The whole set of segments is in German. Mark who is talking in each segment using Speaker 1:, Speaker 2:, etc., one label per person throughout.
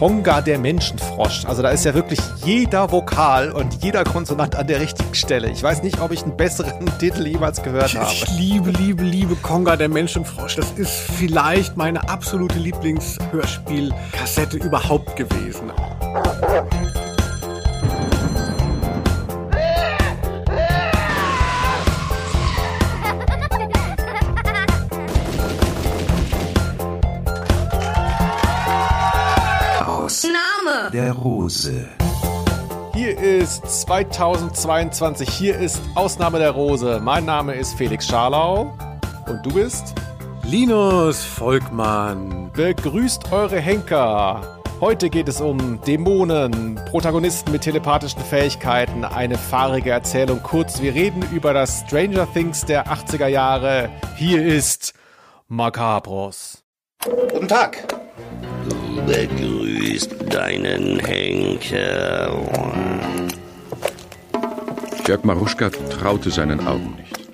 Speaker 1: Honga der Menschenfrosch. Also da ist ja wirklich jeder Vokal und jeder Konsonant an der richtigen Stelle. Ich weiß nicht, ob ich einen besseren Titel jemals gehört habe.
Speaker 2: Ich liebe, liebe, liebe Konga der Menschenfrosch. Das ist vielleicht meine absolute Lieblingshörspielkassette überhaupt gewesen.
Speaker 3: Der Rose.
Speaker 1: Hier ist 2022. Hier ist Ausnahme der Rose. Mein Name ist Felix Scharlau. Und du bist?
Speaker 2: Linus Volkmann.
Speaker 1: Begrüßt eure Henker. Heute geht es um Dämonen, Protagonisten mit telepathischen Fähigkeiten, eine fahrige Erzählung. Kurz, wir reden über das Stranger Things der 80er Jahre. Hier ist Macabros.
Speaker 4: Guten Tag.
Speaker 5: Du begrüßt deinen Henker.
Speaker 3: Jörg Maruschka traute seinen Augen nicht.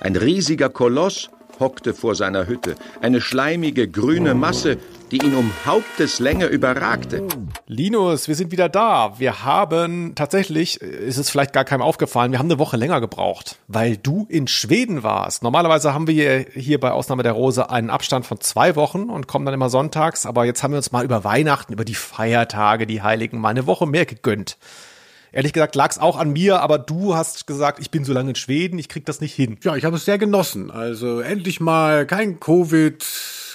Speaker 3: Ein riesiger Koloss hockte vor seiner Hütte, eine schleimige grüne Masse, die ihn um Haupteslänge überragte.
Speaker 1: Linus, wir sind wieder da. Wir haben tatsächlich, ist es vielleicht gar keinem aufgefallen, wir haben eine Woche länger gebraucht, weil du in Schweden warst. Normalerweise haben wir hier bei Ausnahme der Rose einen Abstand von zwei Wochen und kommen dann immer sonntags, aber jetzt haben wir uns mal über Weihnachten, über die Feiertage, die Heiligen, mal eine Woche mehr gegönnt. Ehrlich gesagt lag es auch an mir, aber du hast gesagt, ich bin so lange in Schweden, ich krieg das nicht hin.
Speaker 2: Ja, ich habe es sehr genossen. Also endlich mal kein Covid,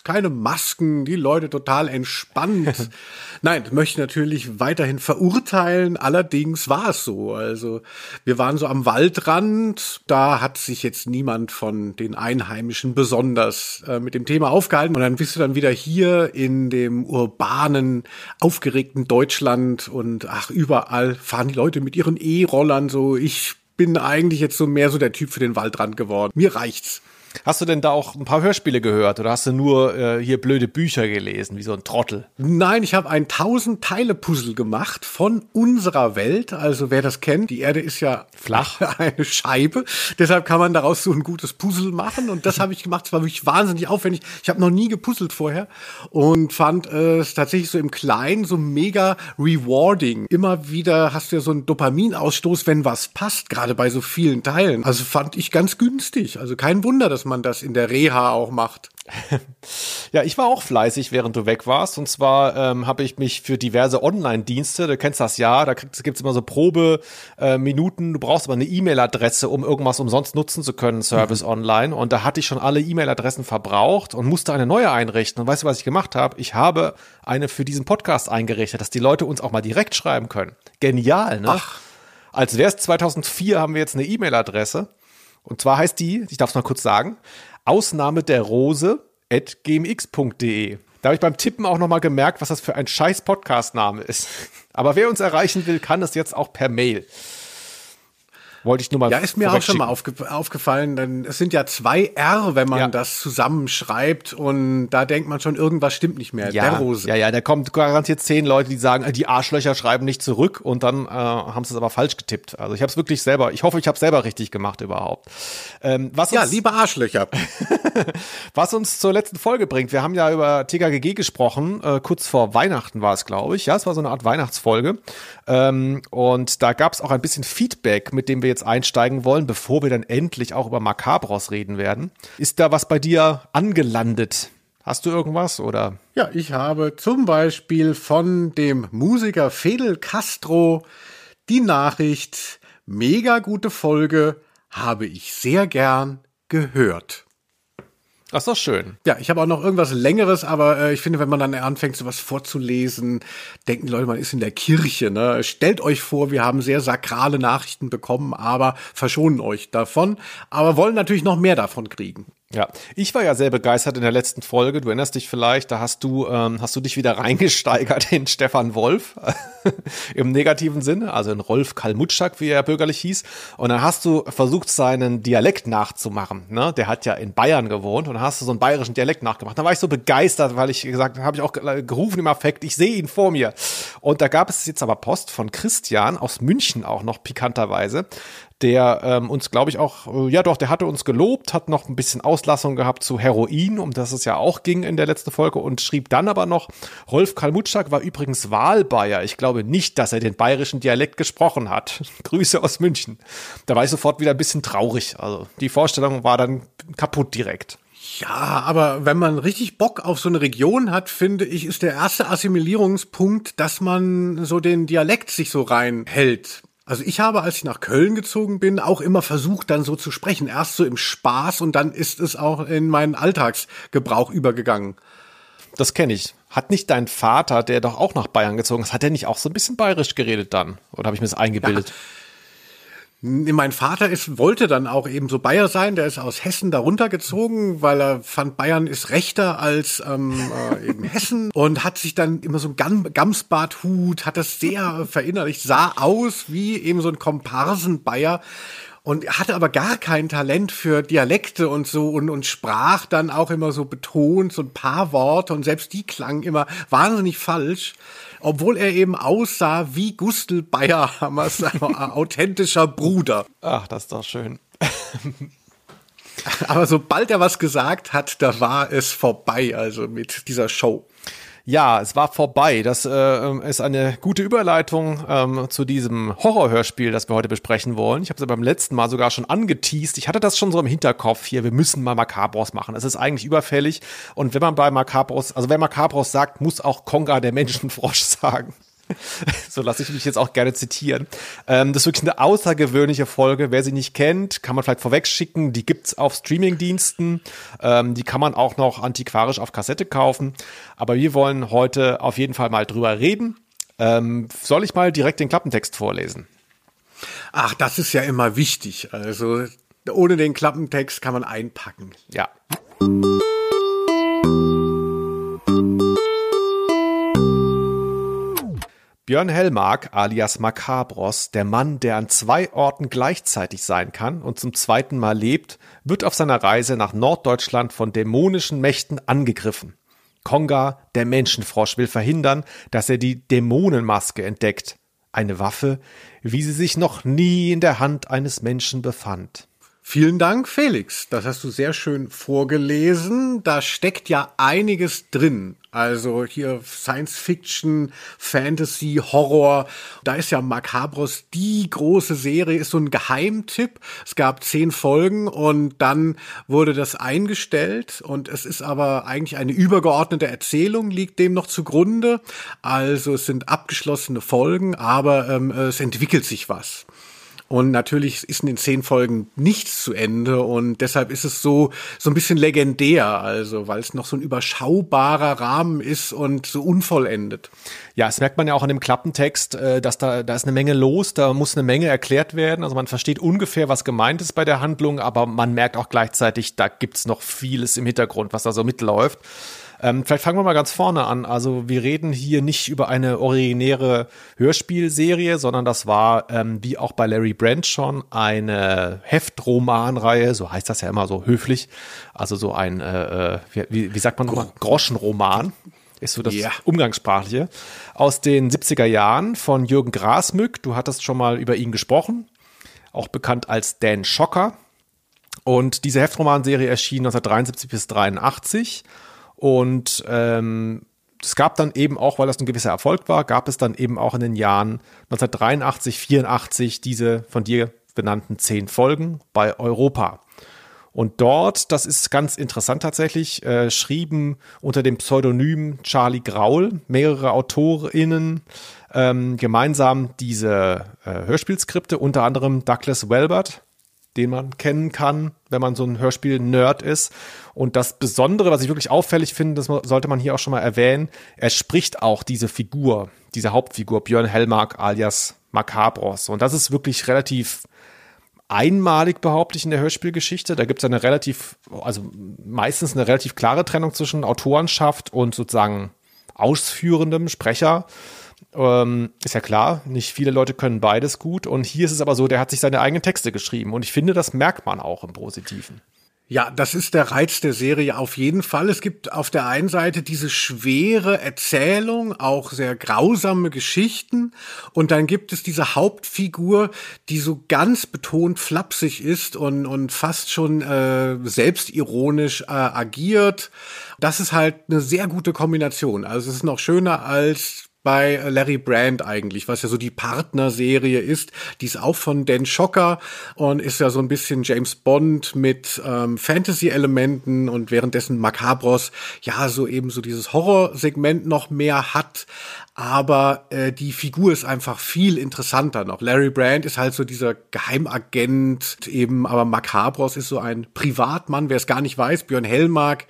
Speaker 2: keine Masken, die Leute total entspannt. Nein, möchte ich natürlich weiterhin verurteilen. Allerdings war es so. Also wir waren so am Waldrand. Da hat sich jetzt niemand von den Einheimischen besonders äh, mit dem Thema aufgehalten. Und dann bist du dann wieder hier in dem urbanen, aufgeregten Deutschland und ach, überall fahren die Leute mit ihren E-Rollern so. Ich bin eigentlich jetzt so mehr so der Typ für den Waldrand geworden. Mir reicht's.
Speaker 1: Hast du denn da auch ein paar Hörspiele gehört oder hast du nur äh, hier blöde Bücher gelesen, wie so ein Trottel?
Speaker 2: Nein, ich habe ein tausend Teile Puzzle gemacht von unserer Welt. Also wer das kennt, die Erde ist ja
Speaker 1: Flach.
Speaker 2: eine Scheibe. Deshalb kann man daraus so ein gutes Puzzle machen. Und das habe ich gemacht. Es war wirklich wahnsinnig aufwendig. Ich habe noch nie gepuzzelt vorher und fand es tatsächlich so im Kleinen so mega rewarding. Immer wieder hast du ja so einen Dopaminausstoß, wenn was passt, gerade bei so vielen Teilen. Also fand ich ganz günstig. Also kein Wunder, dass man das in der Reha auch macht.
Speaker 1: Ja, ich war auch fleißig, während du weg warst. Und zwar ähm, habe ich mich für diverse Online-Dienste, du kennst das ja, da gibt es immer so Probe-Minuten. du brauchst aber eine E-Mail-Adresse, um irgendwas umsonst nutzen zu können, Service mhm. online. Und da hatte ich schon alle E-Mail-Adressen verbraucht und musste eine neue einrichten. Und weißt du, was ich gemacht habe? Ich habe eine für diesen Podcast eingerichtet, dass die Leute uns auch mal direkt schreiben können. Genial, ne? Ach. Als wäre es 2004, haben wir jetzt eine E-Mail-Adresse. Und zwar heißt die, ich darf es mal kurz sagen, Ausnahme der Rose at gmx.de. Da habe ich beim Tippen auch nochmal gemerkt, was das für ein scheiß Podcast-Name ist. Aber wer uns erreichen will, kann das jetzt auch per Mail. Wollte ich nur mal
Speaker 2: Ja, ist mir auch schon mal aufge aufgefallen, denn es sind ja zwei R, wenn man ja. das zusammenschreibt und da denkt man schon, irgendwas stimmt nicht mehr.
Speaker 1: Ja,
Speaker 2: der Rose.
Speaker 1: Ja, ja, da kommt garantiert zehn Leute, die sagen, die Arschlöcher schreiben nicht zurück und dann äh, haben sie es aber falsch getippt. Also ich habe es wirklich selber, ich hoffe, ich habe selber richtig gemacht überhaupt.
Speaker 2: Ähm, was ja, liebe Arschlöcher.
Speaker 1: was uns zur letzten Folge bringt, wir haben ja über TKGG gesprochen, äh, kurz vor Weihnachten war es, glaube ich. Ja, es war so eine Art Weihnachtsfolge. Ähm, und da gab es auch ein bisschen Feedback, mit dem wir jetzt einsteigen wollen, bevor wir dann endlich auch über Macabros reden werden. Ist da was bei dir angelandet? Hast du irgendwas oder?
Speaker 2: Ja, ich habe zum Beispiel von dem Musiker Fidel Castro die Nachricht, mega gute Folge, habe ich sehr gern gehört.
Speaker 1: Das ist doch schön.
Speaker 2: Ja, ich habe auch noch irgendwas Längeres, aber äh, ich finde, wenn man dann anfängt, sowas vorzulesen, denken die Leute, man ist in der Kirche. Ne? Stellt euch vor, wir haben sehr sakrale Nachrichten bekommen, aber verschonen euch davon, aber wollen natürlich noch mehr davon kriegen.
Speaker 1: Ja, ich war ja sehr begeistert in der letzten Folge. Du erinnerst dich vielleicht, da hast du ähm, hast du dich wieder reingesteigert in Stefan Wolf im negativen Sinne, also in Rolf Kalmutschak, wie er bürgerlich hieß. Und dann hast du versucht, seinen Dialekt nachzumachen. Ne? Der hat ja in Bayern gewohnt und dann hast du so einen bayerischen Dialekt nachgemacht. Da war ich so begeistert, weil ich gesagt habe, ich auch gerufen im Affekt, ich sehe ihn vor mir. Und da gab es jetzt aber Post von Christian aus München auch noch pikanterweise, der ähm, uns, glaube ich, auch, äh, ja doch, der hatte uns gelobt, hat noch ein bisschen Auslassung gehabt zu Heroin, um das es ja auch ging in der letzten Folge und schrieb dann aber noch, Rolf Kalmutschak war übrigens Wahlbayer. Ich glaube nicht, dass er den bayerischen Dialekt gesprochen hat. Grüße aus München. Da war ich sofort wieder ein bisschen traurig. Also die Vorstellung war dann kaputt direkt.
Speaker 2: Ja, aber wenn man richtig Bock auf so eine Region hat, finde ich, ist der erste Assimilierungspunkt, dass man so den Dialekt sich so reinhält. Also ich habe, als ich nach Köln gezogen bin, auch immer versucht, dann so zu sprechen. Erst so im Spaß und dann ist es auch in meinen Alltagsgebrauch übergegangen.
Speaker 1: Das kenne ich. Hat nicht dein Vater, der doch auch nach Bayern gezogen ist, hat er nicht auch so ein bisschen bayerisch geredet dann? Oder habe ich mir das eingebildet? Ja.
Speaker 2: Mein Vater ist, wollte dann auch eben so Bayer sein, der ist aus Hessen da runtergezogen, weil er fand, Bayern ist rechter als ähm, äh, eben Hessen. Und hat sich dann immer so ein Gamsbarthut, hat das sehr verinnerlicht, sah aus wie eben so ein Komparsen-Bayer und hatte aber gar kein Talent für Dialekte und so und, und sprach dann auch immer so betont, so ein paar Worte und selbst die klangen immer wahnsinnig falsch obwohl er eben aussah wie Gustl Bayerhammers authentischer Bruder.
Speaker 1: Ach, das ist doch schön.
Speaker 2: Aber sobald er was gesagt hat, da war es vorbei, also mit dieser Show.
Speaker 1: Ja, es war vorbei. Das äh, ist eine gute Überleitung ähm, zu diesem Horrorhörspiel, das wir heute besprechen wollen. Ich habe es beim letzten Mal sogar schon angeteased. Ich hatte das schon so im Hinterkopf hier. Wir müssen mal Macabros machen. Es ist eigentlich überfällig. Und wenn man bei Macabros, also wer Macabros sagt, muss auch Konga der Menschenfrosch sagen. so lasse ich mich jetzt auch gerne zitieren. Ähm, das ist wirklich eine außergewöhnliche Folge. Wer sie nicht kennt, kann man vielleicht vorwegschicken. Die gibt's auf Streamingdiensten. Ähm, die kann man auch noch antiquarisch auf Kassette kaufen. Aber wir wollen heute auf jeden Fall mal drüber reden. Ähm, soll ich mal direkt den Klappentext vorlesen?
Speaker 2: Ach, das ist ja immer wichtig. Also ohne den Klappentext kann man einpacken.
Speaker 1: Ja. Björn Hellmark alias Macabros, der Mann, der an zwei Orten gleichzeitig sein kann und zum zweiten Mal lebt, wird auf seiner Reise nach Norddeutschland von dämonischen Mächten angegriffen. Konga, der Menschenfrosch, will verhindern, dass er die Dämonenmaske entdeckt. Eine Waffe, wie sie sich noch nie in der Hand eines Menschen befand.
Speaker 2: Vielen Dank, Felix. Das hast du sehr schön vorgelesen. Da steckt ja einiges drin. Also hier Science Fiction, Fantasy, Horror. Da ist ja Macabros die große Serie, ist so ein Geheimtipp. Es gab zehn Folgen und dann wurde das eingestellt und es ist aber eigentlich eine übergeordnete Erzählung, liegt dem noch zugrunde. Also es sind abgeschlossene Folgen, aber ähm, es entwickelt sich was. Und natürlich ist in den zehn Folgen nichts zu Ende und deshalb ist es so, so ein bisschen legendär, also, weil es noch so ein überschaubarer Rahmen ist und so unvollendet.
Speaker 1: Ja, es merkt man ja auch an dem Klappentext, äh, dass da, da ist eine Menge los, da muss eine Menge erklärt werden. Also man versteht ungefähr, was gemeint ist bei der Handlung, aber man merkt auch gleichzeitig, da gibt's noch vieles im Hintergrund, was da so mitläuft. Ähm, vielleicht fangen wir mal ganz vorne an. Also wir reden hier nicht über eine originäre Hörspielserie, sondern das war, ähm, wie auch bei Larry Brand schon, eine Heftromanreihe, so heißt das ja immer so höflich. Also so ein, äh, äh wie, wie sagt man nochmal, Groschenroman ist so das yeah. Umgangssprachliche, aus den 70er Jahren von Jürgen Grasmück. Du hattest schon mal über ihn gesprochen, auch bekannt als Dan Schocker. Und diese Heftromanserie erschien 1973 bis 1983 und ähm, es gab dann eben auch, weil das ein gewisser Erfolg war, gab es dann eben auch in den Jahren 1983, 84 diese von dir benannten zehn Folgen bei Europa. Und dort, das ist ganz interessant tatsächlich, äh, schrieben unter dem Pseudonym Charlie Graul mehrere AutorInnen ähm, gemeinsam diese äh, Hörspielskripte, unter anderem Douglas Welbert, den man kennen kann, wenn man so ein Hörspiel-Nerd ist. Und das Besondere, was ich wirklich auffällig finde, das sollte man hier auch schon mal erwähnen, er spricht auch diese Figur, diese Hauptfigur, Björn Hellmark alias Macabros. Und das ist wirklich relativ einmalig, behaupte ich, in der Hörspielgeschichte. Da gibt es eine relativ, also meistens eine relativ klare Trennung zwischen Autorenschaft und sozusagen ausführendem Sprecher. Ähm, ist ja klar, nicht viele Leute können beides gut. Und hier ist es aber so, der hat sich seine eigenen Texte geschrieben. Und ich finde, das merkt man auch im Positiven.
Speaker 2: Ja, das ist der Reiz der Serie auf jeden Fall. Es gibt auf der einen Seite diese schwere Erzählung, auch sehr grausame Geschichten. Und dann gibt es diese Hauptfigur, die so ganz betont flapsig ist und, und fast schon äh, selbstironisch äh, agiert. Das ist halt eine sehr gute Kombination. Also es ist noch schöner als bei Larry Brand eigentlich, was ja so die Partnerserie ist. Die ist auch von Dan Schocker und ist ja so ein bisschen James Bond mit ähm, Fantasy-Elementen und währenddessen Macabros ja so eben so dieses Horrorsegment noch mehr hat. Aber äh, die Figur ist einfach viel interessanter noch. Larry Brand ist halt so dieser Geheimagent eben, aber Macabros ist so ein Privatmann, wer es gar nicht weiß, Björn Hellmark,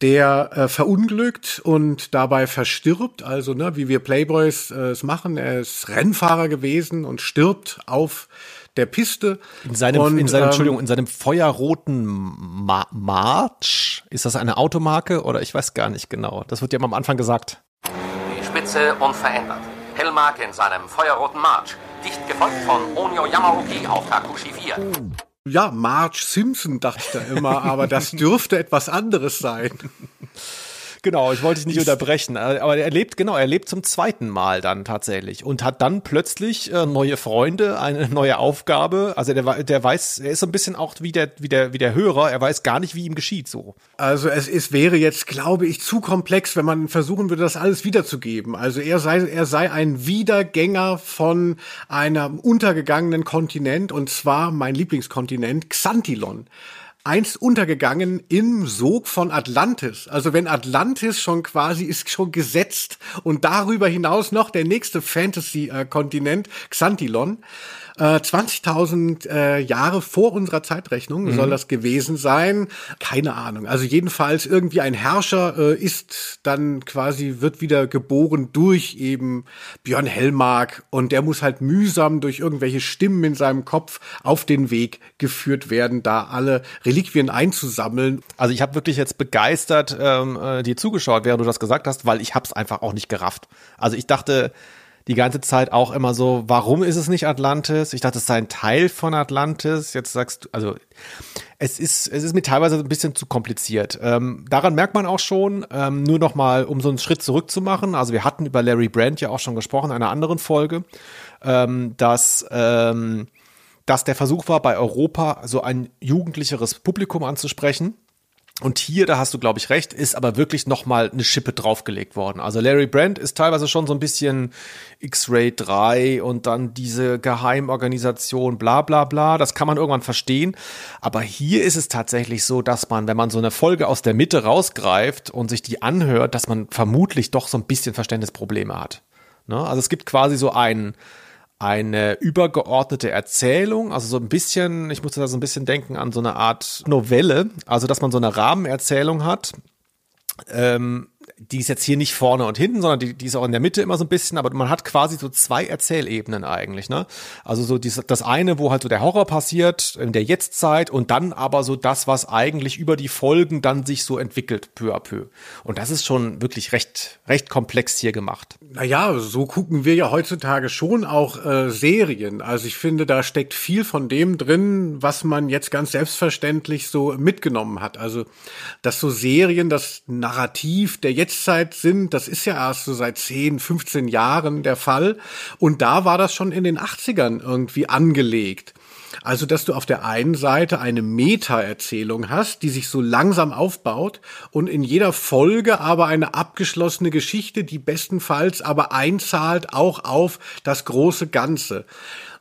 Speaker 2: der äh, verunglückt und dabei verstirbt, also ne, wie wir Playboys äh, es machen. Er ist Rennfahrer gewesen und stirbt auf der Piste.
Speaker 1: In seinem, und, in seinem, ähm, Entschuldigung, in seinem feuerroten Ma March, ist das eine Automarke oder ich weiß gar nicht genau. Das wird ja am Anfang gesagt.
Speaker 6: Die Spitze unverändert. Hellmark in seinem feuerroten March. Dicht gefolgt von Onyo Yamaoki auf Takushi 4
Speaker 2: ja, Marge Simpson dachte ich da immer, aber das dürfte etwas anderes sein.
Speaker 1: Genau, ich wollte dich nicht unterbrechen, äh, aber er lebt, genau, er lebt zum zweiten Mal dann tatsächlich und hat dann plötzlich äh, neue Freunde, eine neue Aufgabe. Also der, der weiß, er ist so ein bisschen auch wie der, wie der, wie der Hörer, er weiß gar nicht, wie ihm geschieht so.
Speaker 2: Also es, es wäre jetzt, glaube ich, zu komplex, wenn man versuchen würde, das alles wiederzugeben. Also er sei, er sei ein Wiedergänger von einem untergegangenen Kontinent und zwar mein Lieblingskontinent, Xantilon einst untergegangen im Sog von Atlantis. Also wenn Atlantis schon quasi ist schon gesetzt und darüber hinaus noch der nächste Fantasy-Kontinent, Xantilon. 20.000 äh, Jahre vor unserer Zeitrechnung mhm. soll das gewesen sein. Keine Ahnung. Also jedenfalls irgendwie ein Herrscher äh, ist dann quasi, wird wieder geboren durch eben Björn Hellmark und der muss halt mühsam durch irgendwelche Stimmen in seinem Kopf auf den Weg geführt werden, da alle Reliquien einzusammeln.
Speaker 1: Also ich habe wirklich jetzt begeistert ähm, äh, dir zugeschaut, während du das gesagt hast, weil ich hab's einfach auch nicht gerafft. Also ich dachte, die ganze Zeit auch immer so, warum ist es nicht Atlantis? Ich dachte, es sei ein Teil von Atlantis. Jetzt sagst du, also es ist, es ist mir teilweise ein bisschen zu kompliziert. Ähm, daran merkt man auch schon, ähm, nur noch mal, um so einen Schritt zurück zu machen. Also wir hatten über Larry Brand ja auch schon gesprochen, in einer anderen Folge, ähm, dass ähm, dass der Versuch war, bei Europa so ein jugendlicheres Publikum anzusprechen und hier, da hast du, glaube ich, recht, ist aber wirklich nochmal eine Schippe draufgelegt worden. Also Larry Brand ist teilweise schon so ein bisschen X-Ray 3 und dann diese Geheimorganisation, bla bla bla. Das kann man irgendwann verstehen. Aber hier ist es tatsächlich so, dass man, wenn man so eine Folge aus der Mitte rausgreift und sich die anhört, dass man vermutlich doch so ein bisschen Verständnisprobleme hat. Ne? Also es gibt quasi so einen eine übergeordnete Erzählung, also so ein bisschen, ich musste da so ein bisschen denken an so eine Art Novelle, also dass man so eine Rahmenerzählung hat, ähm, die ist jetzt hier nicht vorne und hinten, sondern die, die ist auch in der Mitte immer so ein bisschen, aber man hat quasi so zwei Erzählebenen eigentlich, ne? Also so dieses, das eine, wo halt so der Horror passiert in der Jetztzeit und dann aber so das, was eigentlich über die Folgen dann sich so entwickelt, peu à peu. Und das ist schon wirklich recht, recht komplex hier gemacht.
Speaker 2: Naja, so gucken wir ja heutzutage schon auch äh, Serien. Also ich finde, da steckt viel von dem drin, was man jetzt ganz selbstverständlich so mitgenommen hat. Also, dass so Serien, das Narrativ der Jetztzeit sind, das ist ja erst so seit 10, 15 Jahren der Fall. Und da war das schon in den 80ern irgendwie angelegt. Also, dass du auf der einen Seite eine Meta-Erzählung hast, die sich so langsam aufbaut und in jeder Folge aber eine abgeschlossene Geschichte, die bestenfalls aber einzahlt auch auf das große Ganze.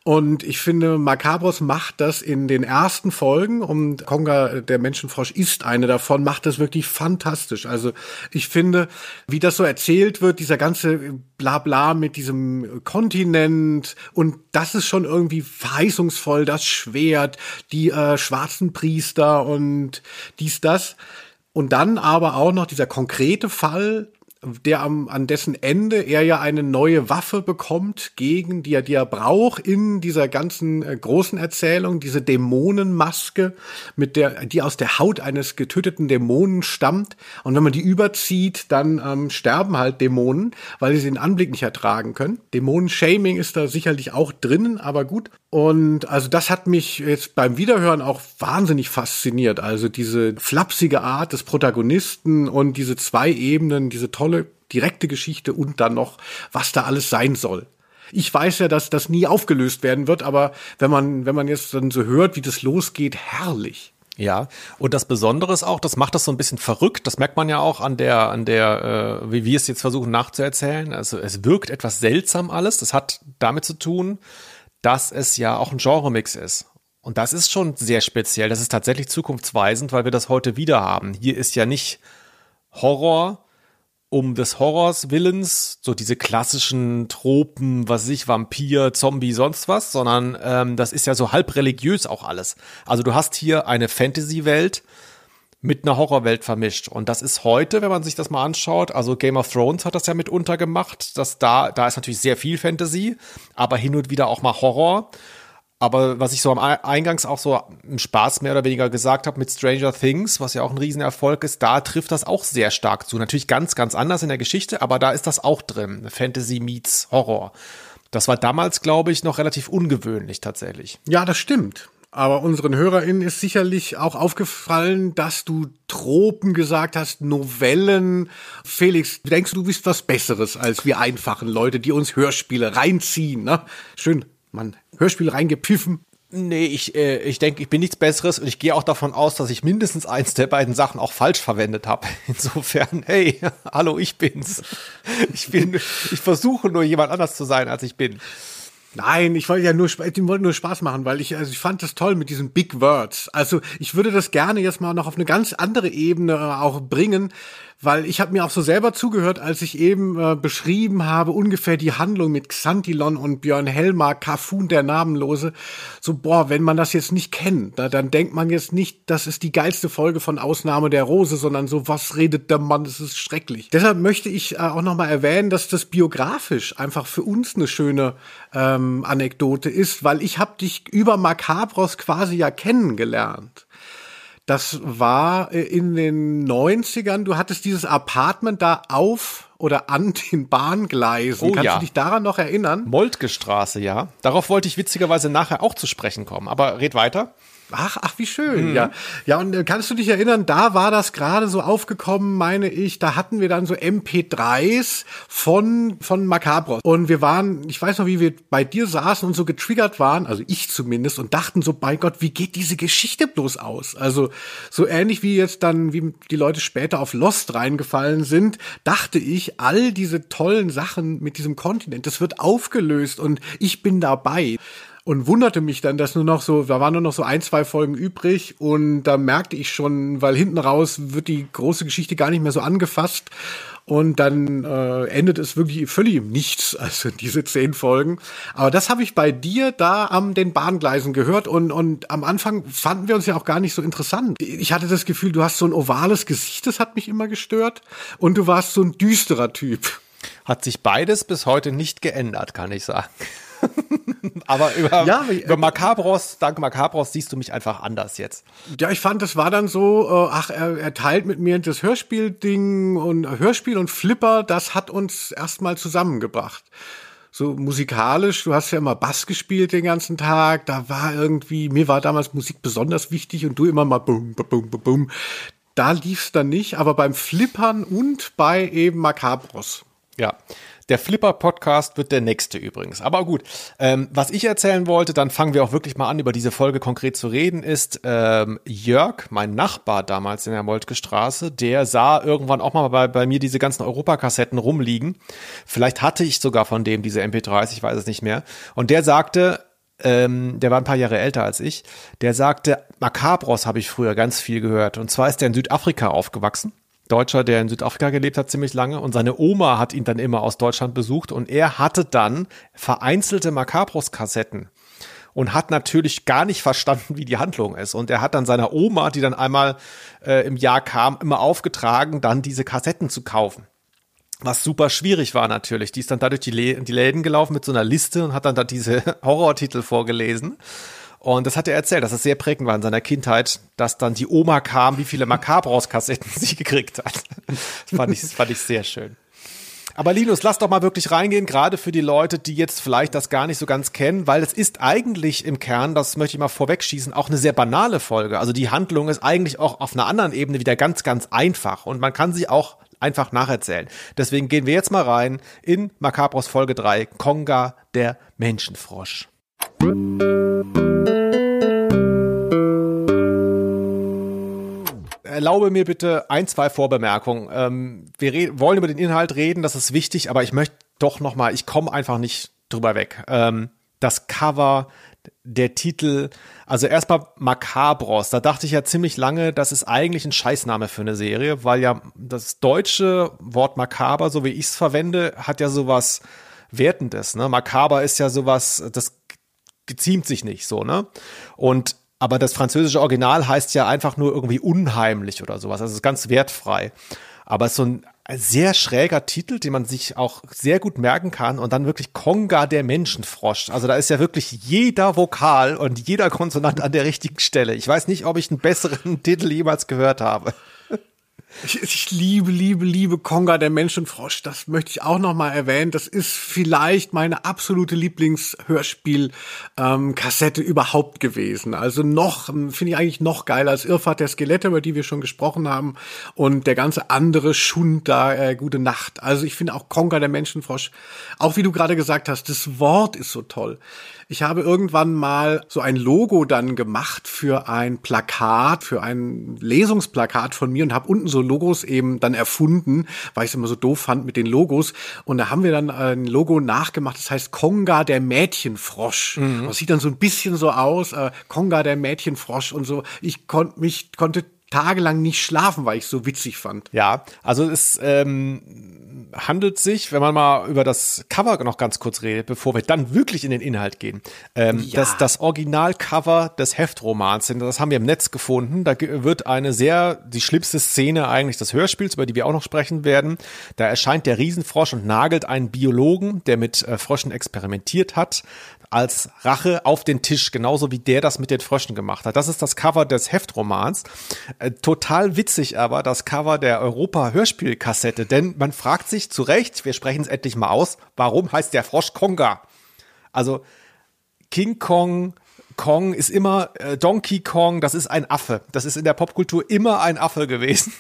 Speaker 2: Und ich finde, Macabros macht das in den ersten Folgen und Konga, der Menschenfrosch, ist eine davon, macht das wirklich fantastisch. Also ich finde, wie das so erzählt wird, dieser ganze Blabla mit diesem Kontinent und das ist schon irgendwie verheißungsvoll, das Schwert, die äh, schwarzen Priester und dies, das. Und dann aber auch noch dieser konkrete Fall der am, an dessen Ende er ja eine neue Waffe bekommt, gegen die er, die er braucht in dieser ganzen äh, großen Erzählung, diese Dämonenmaske, mit der, die aus der Haut eines getöteten Dämonen stammt. Und wenn man die überzieht, dann ähm, sterben halt Dämonen, weil sie den Anblick nicht ertragen können. Dämonenshaming ist da sicherlich auch drinnen, aber gut. Und also das hat mich jetzt beim Wiederhören auch wahnsinnig fasziniert. Also diese flapsige Art des Protagonisten und diese zwei Ebenen, diese tolle direkte Geschichte und dann noch, was da alles sein soll. Ich weiß ja, dass das nie aufgelöst werden wird, aber wenn man, wenn man jetzt dann so hört, wie das losgeht, herrlich.
Speaker 1: Ja, und das Besondere ist auch, das macht das so ein bisschen verrückt. Das merkt man ja auch an der, an der, äh, wie wir es jetzt versuchen nachzuerzählen. Also es wirkt etwas seltsam alles. Das hat damit zu tun, dass es ja auch ein Genremix ist. Und das ist schon sehr speziell. Das ist tatsächlich zukunftsweisend, weil wir das heute wieder haben. Hier ist ja nicht Horror um des Horrors Willens, so diese klassischen Tropen, was ich, Vampir, Zombie, sonst was, sondern ähm, das ist ja so halb religiös auch alles. Also du hast hier eine Fantasy-Welt mit einer Horrorwelt vermischt. Und das ist heute, wenn man sich das mal anschaut, also Game of Thrones hat das ja mitunter gemacht, dass da, da ist natürlich sehr viel Fantasy, aber hin und wieder auch mal Horror. Aber was ich so am Eingangs auch so im Spaß mehr oder weniger gesagt habe mit Stranger Things, was ja auch ein Riesenerfolg ist, da trifft das auch sehr stark zu. Natürlich ganz, ganz anders in der Geschichte, aber da ist das auch drin. Fantasy meets Horror. Das war damals, glaube ich, noch relativ ungewöhnlich tatsächlich.
Speaker 2: Ja, das stimmt. Aber unseren HörerInnen ist sicherlich auch aufgefallen, dass du Tropen gesagt hast, Novellen. Felix, denkst du, du bist was Besseres als wir einfachen Leute, die uns Hörspiele reinziehen, ne? Schön man Hörspiel reingepfiffen.
Speaker 1: Nee, ich, äh, ich denke, ich bin nichts Besseres und ich gehe auch davon aus, dass ich mindestens eins der beiden Sachen auch falsch verwendet habe. Insofern, hey, hallo, ich bin's. Ich bin, ich versuche nur jemand anders zu sein, als ich bin.
Speaker 2: Nein, ich wollte ja nur, ich wollte nur Spaß machen, weil ich, also ich fand das toll mit diesen Big Words. Also ich würde das gerne jetzt mal noch auf eine ganz andere Ebene auch bringen, weil ich habe mir auch so selber zugehört, als ich eben äh, beschrieben habe, ungefähr die Handlung mit Xantilon und Björn Helmar, Kafun der Namenlose. So, boah, wenn man das jetzt nicht kennt, da, dann denkt man jetzt nicht, das ist die geilste Folge von Ausnahme der Rose, sondern so, was redet der Mann, das ist schrecklich. Deshalb möchte ich äh, auch nochmal erwähnen, dass das biografisch einfach für uns eine schöne ähm, Anekdote ist, weil ich habe dich über Macabros quasi ja kennengelernt. Das war äh, in den 90ern. Du hattest dieses Apartment da auf oder an den Bahngleisen.
Speaker 1: Oh,
Speaker 2: Kannst
Speaker 1: ja.
Speaker 2: du dich daran noch erinnern?
Speaker 1: Moltke Straße, ja. Darauf wollte ich witzigerweise nachher auch zu sprechen kommen. Aber red weiter.
Speaker 2: Ach, ach, wie schön, ja. Ja, und äh, kannst du dich erinnern, da war das gerade so aufgekommen, meine ich, da hatten wir dann so MP3s von, von Macabros. Und wir waren, ich weiß noch, wie wir bei dir saßen und so getriggert waren, also ich zumindest, und dachten so, bei Gott, wie geht diese Geschichte bloß aus? Also, so ähnlich wie jetzt dann, wie die Leute später auf Lost reingefallen sind, dachte ich, all diese tollen Sachen mit diesem Kontinent, das wird aufgelöst und ich bin dabei und wunderte mich dann, dass nur noch so, da waren nur noch so ein, zwei Folgen übrig und da merkte ich schon, weil hinten raus wird die große Geschichte gar nicht mehr so angefasst und dann äh, endet es wirklich völlig im Nichts, also diese zehn Folgen. Aber das habe ich bei dir da am den Bahngleisen gehört und, und am Anfang fanden wir uns ja auch gar nicht so interessant. Ich hatte das Gefühl, du hast so ein ovales Gesicht, das hat mich immer gestört und du warst so ein düsterer Typ.
Speaker 1: Hat sich beides bis heute nicht geändert, kann ich sagen. Aber über,
Speaker 2: Ja,
Speaker 1: über Macabros, dank Macabros siehst du mich einfach anders jetzt.
Speaker 2: Ja, ich fand, das war dann so, äh, ach, er, er teilt mit mir das Hörspielding und äh, Hörspiel und Flipper, das hat uns erstmal zusammengebracht. So musikalisch, du hast ja immer Bass gespielt den ganzen Tag, da war irgendwie, mir war damals Musik besonders wichtig und du immer mal bum, bum, bum, bum, bum. Da lief's dann nicht, aber beim Flippern und bei eben Macabros.
Speaker 1: Ja. Der Flipper-Podcast wird der nächste übrigens. Aber gut, ähm, was ich erzählen wollte, dann fangen wir auch wirklich mal an, über diese Folge konkret zu reden, ist ähm, Jörg, mein Nachbar damals in der Moltke Straße, der sah irgendwann auch mal bei, bei mir diese ganzen Europakassetten rumliegen. Vielleicht hatte ich sogar von dem diese MP3s, ich weiß es nicht mehr. Und der sagte, ähm, der war ein paar Jahre älter als ich, der sagte, Macabros habe ich früher ganz viel gehört. Und zwar ist der in Südafrika aufgewachsen. Deutscher, der in Südafrika gelebt hat, ziemlich lange. Und seine Oma hat ihn dann immer aus Deutschland besucht. Und er hatte dann vereinzelte Macabros-Kassetten und hat natürlich gar nicht verstanden, wie die Handlung ist. Und er hat dann seiner Oma, die dann einmal äh, im Jahr kam, immer aufgetragen, dann diese Kassetten zu kaufen. was super schwierig war natürlich. Die ist dann dadurch die, Lä die Läden gelaufen mit so einer Liste und hat dann da diese Horrortitel vorgelesen. Und das hat er erzählt, dass es sehr prägend war in seiner Kindheit, dass dann die Oma kam, wie viele Macabros-Kassetten sie gekriegt hat. Das fand ich, das fand ich sehr schön. Aber Linus, lass doch mal wirklich reingehen, gerade für die Leute, die jetzt vielleicht das gar nicht so ganz kennen, weil es ist eigentlich im Kern, das möchte ich mal vorwegschießen, auch eine sehr banale Folge. Also die Handlung ist eigentlich auch auf einer anderen Ebene wieder ganz, ganz einfach und man kann sie auch einfach nacherzählen. Deswegen gehen wir jetzt mal rein in Macabros Folge 3, Konga, der Menschenfrosch. Erlaube mir bitte ein, zwei Vorbemerkungen. Ähm, wir wollen über den Inhalt reden, das ist wichtig, aber ich möchte doch noch mal, ich komme einfach nicht drüber weg. Ähm, das Cover, der Titel, also erstmal Macabros, da dachte ich ja ziemlich lange, das ist eigentlich ein Scheißname für eine Serie, weil ja das deutsche Wort Makaber, so wie ich es verwende, hat ja sowas Wertendes, ne? Makaber ist ja sowas, das geziemt sich nicht so, ne? Und aber das französische Original heißt ja einfach nur irgendwie unheimlich oder sowas. Also es ist ganz wertfrei. Aber es ist so ein sehr schräger Titel, den man sich auch sehr gut merken kann und dann wirklich Konga der Menschenfrosch. Also da ist ja wirklich jeder Vokal und jeder Konsonant an der richtigen Stelle. Ich weiß nicht, ob ich einen besseren Titel jemals gehört habe.
Speaker 2: Ich, ich, liebe, liebe, liebe Konga, der Menschenfrosch. Das möchte ich auch noch mal erwähnen. Das ist vielleicht meine absolute Lieblingshörspiel-Kassette ähm, überhaupt gewesen. Also noch, ähm, finde ich eigentlich noch geiler als Irrfahrt der Skelette, über die wir schon gesprochen haben. Und der ganze andere Schund da, äh, Gute Nacht. Also ich finde auch Konga, der Menschenfrosch, auch wie du gerade gesagt hast, das Wort ist so toll. Ich habe irgendwann mal so ein Logo dann gemacht für ein Plakat, für ein Lesungsplakat von mir und habe unten so Logos eben dann erfunden, weil ich es immer so doof fand mit den Logos. Und da haben wir dann ein Logo nachgemacht, das heißt Konga der Mädchenfrosch. Mhm. Das sieht dann so ein bisschen so aus, äh, Konga der Mädchenfrosch und so. Ich konnte mich konnte tagelang nicht schlafen, weil ich so witzig fand.
Speaker 1: Ja, also es ähm, handelt sich, wenn man mal über das Cover noch ganz kurz redet, bevor wir dann wirklich in den Inhalt gehen, ähm, ja. das, das Originalcover des Heftromans, das haben wir im Netz gefunden, da wird eine sehr, die schlimmste Szene eigentlich des Hörspiels, über die wir auch noch sprechen werden, da erscheint der Riesenfrosch und nagelt einen Biologen, der mit äh, Fröschen experimentiert hat, als Rache auf den Tisch, genauso wie der das mit den Fröschen gemacht hat. Das ist das Cover des Heftromans. Äh, total witzig aber das Cover der Europa-Hörspielkassette, denn man fragt sich zu Recht, wir sprechen es endlich mal aus, warum heißt der Frosch Konga? Also King Kong, Kong ist immer äh, Donkey Kong, das ist ein Affe. Das ist in der Popkultur immer ein Affe gewesen.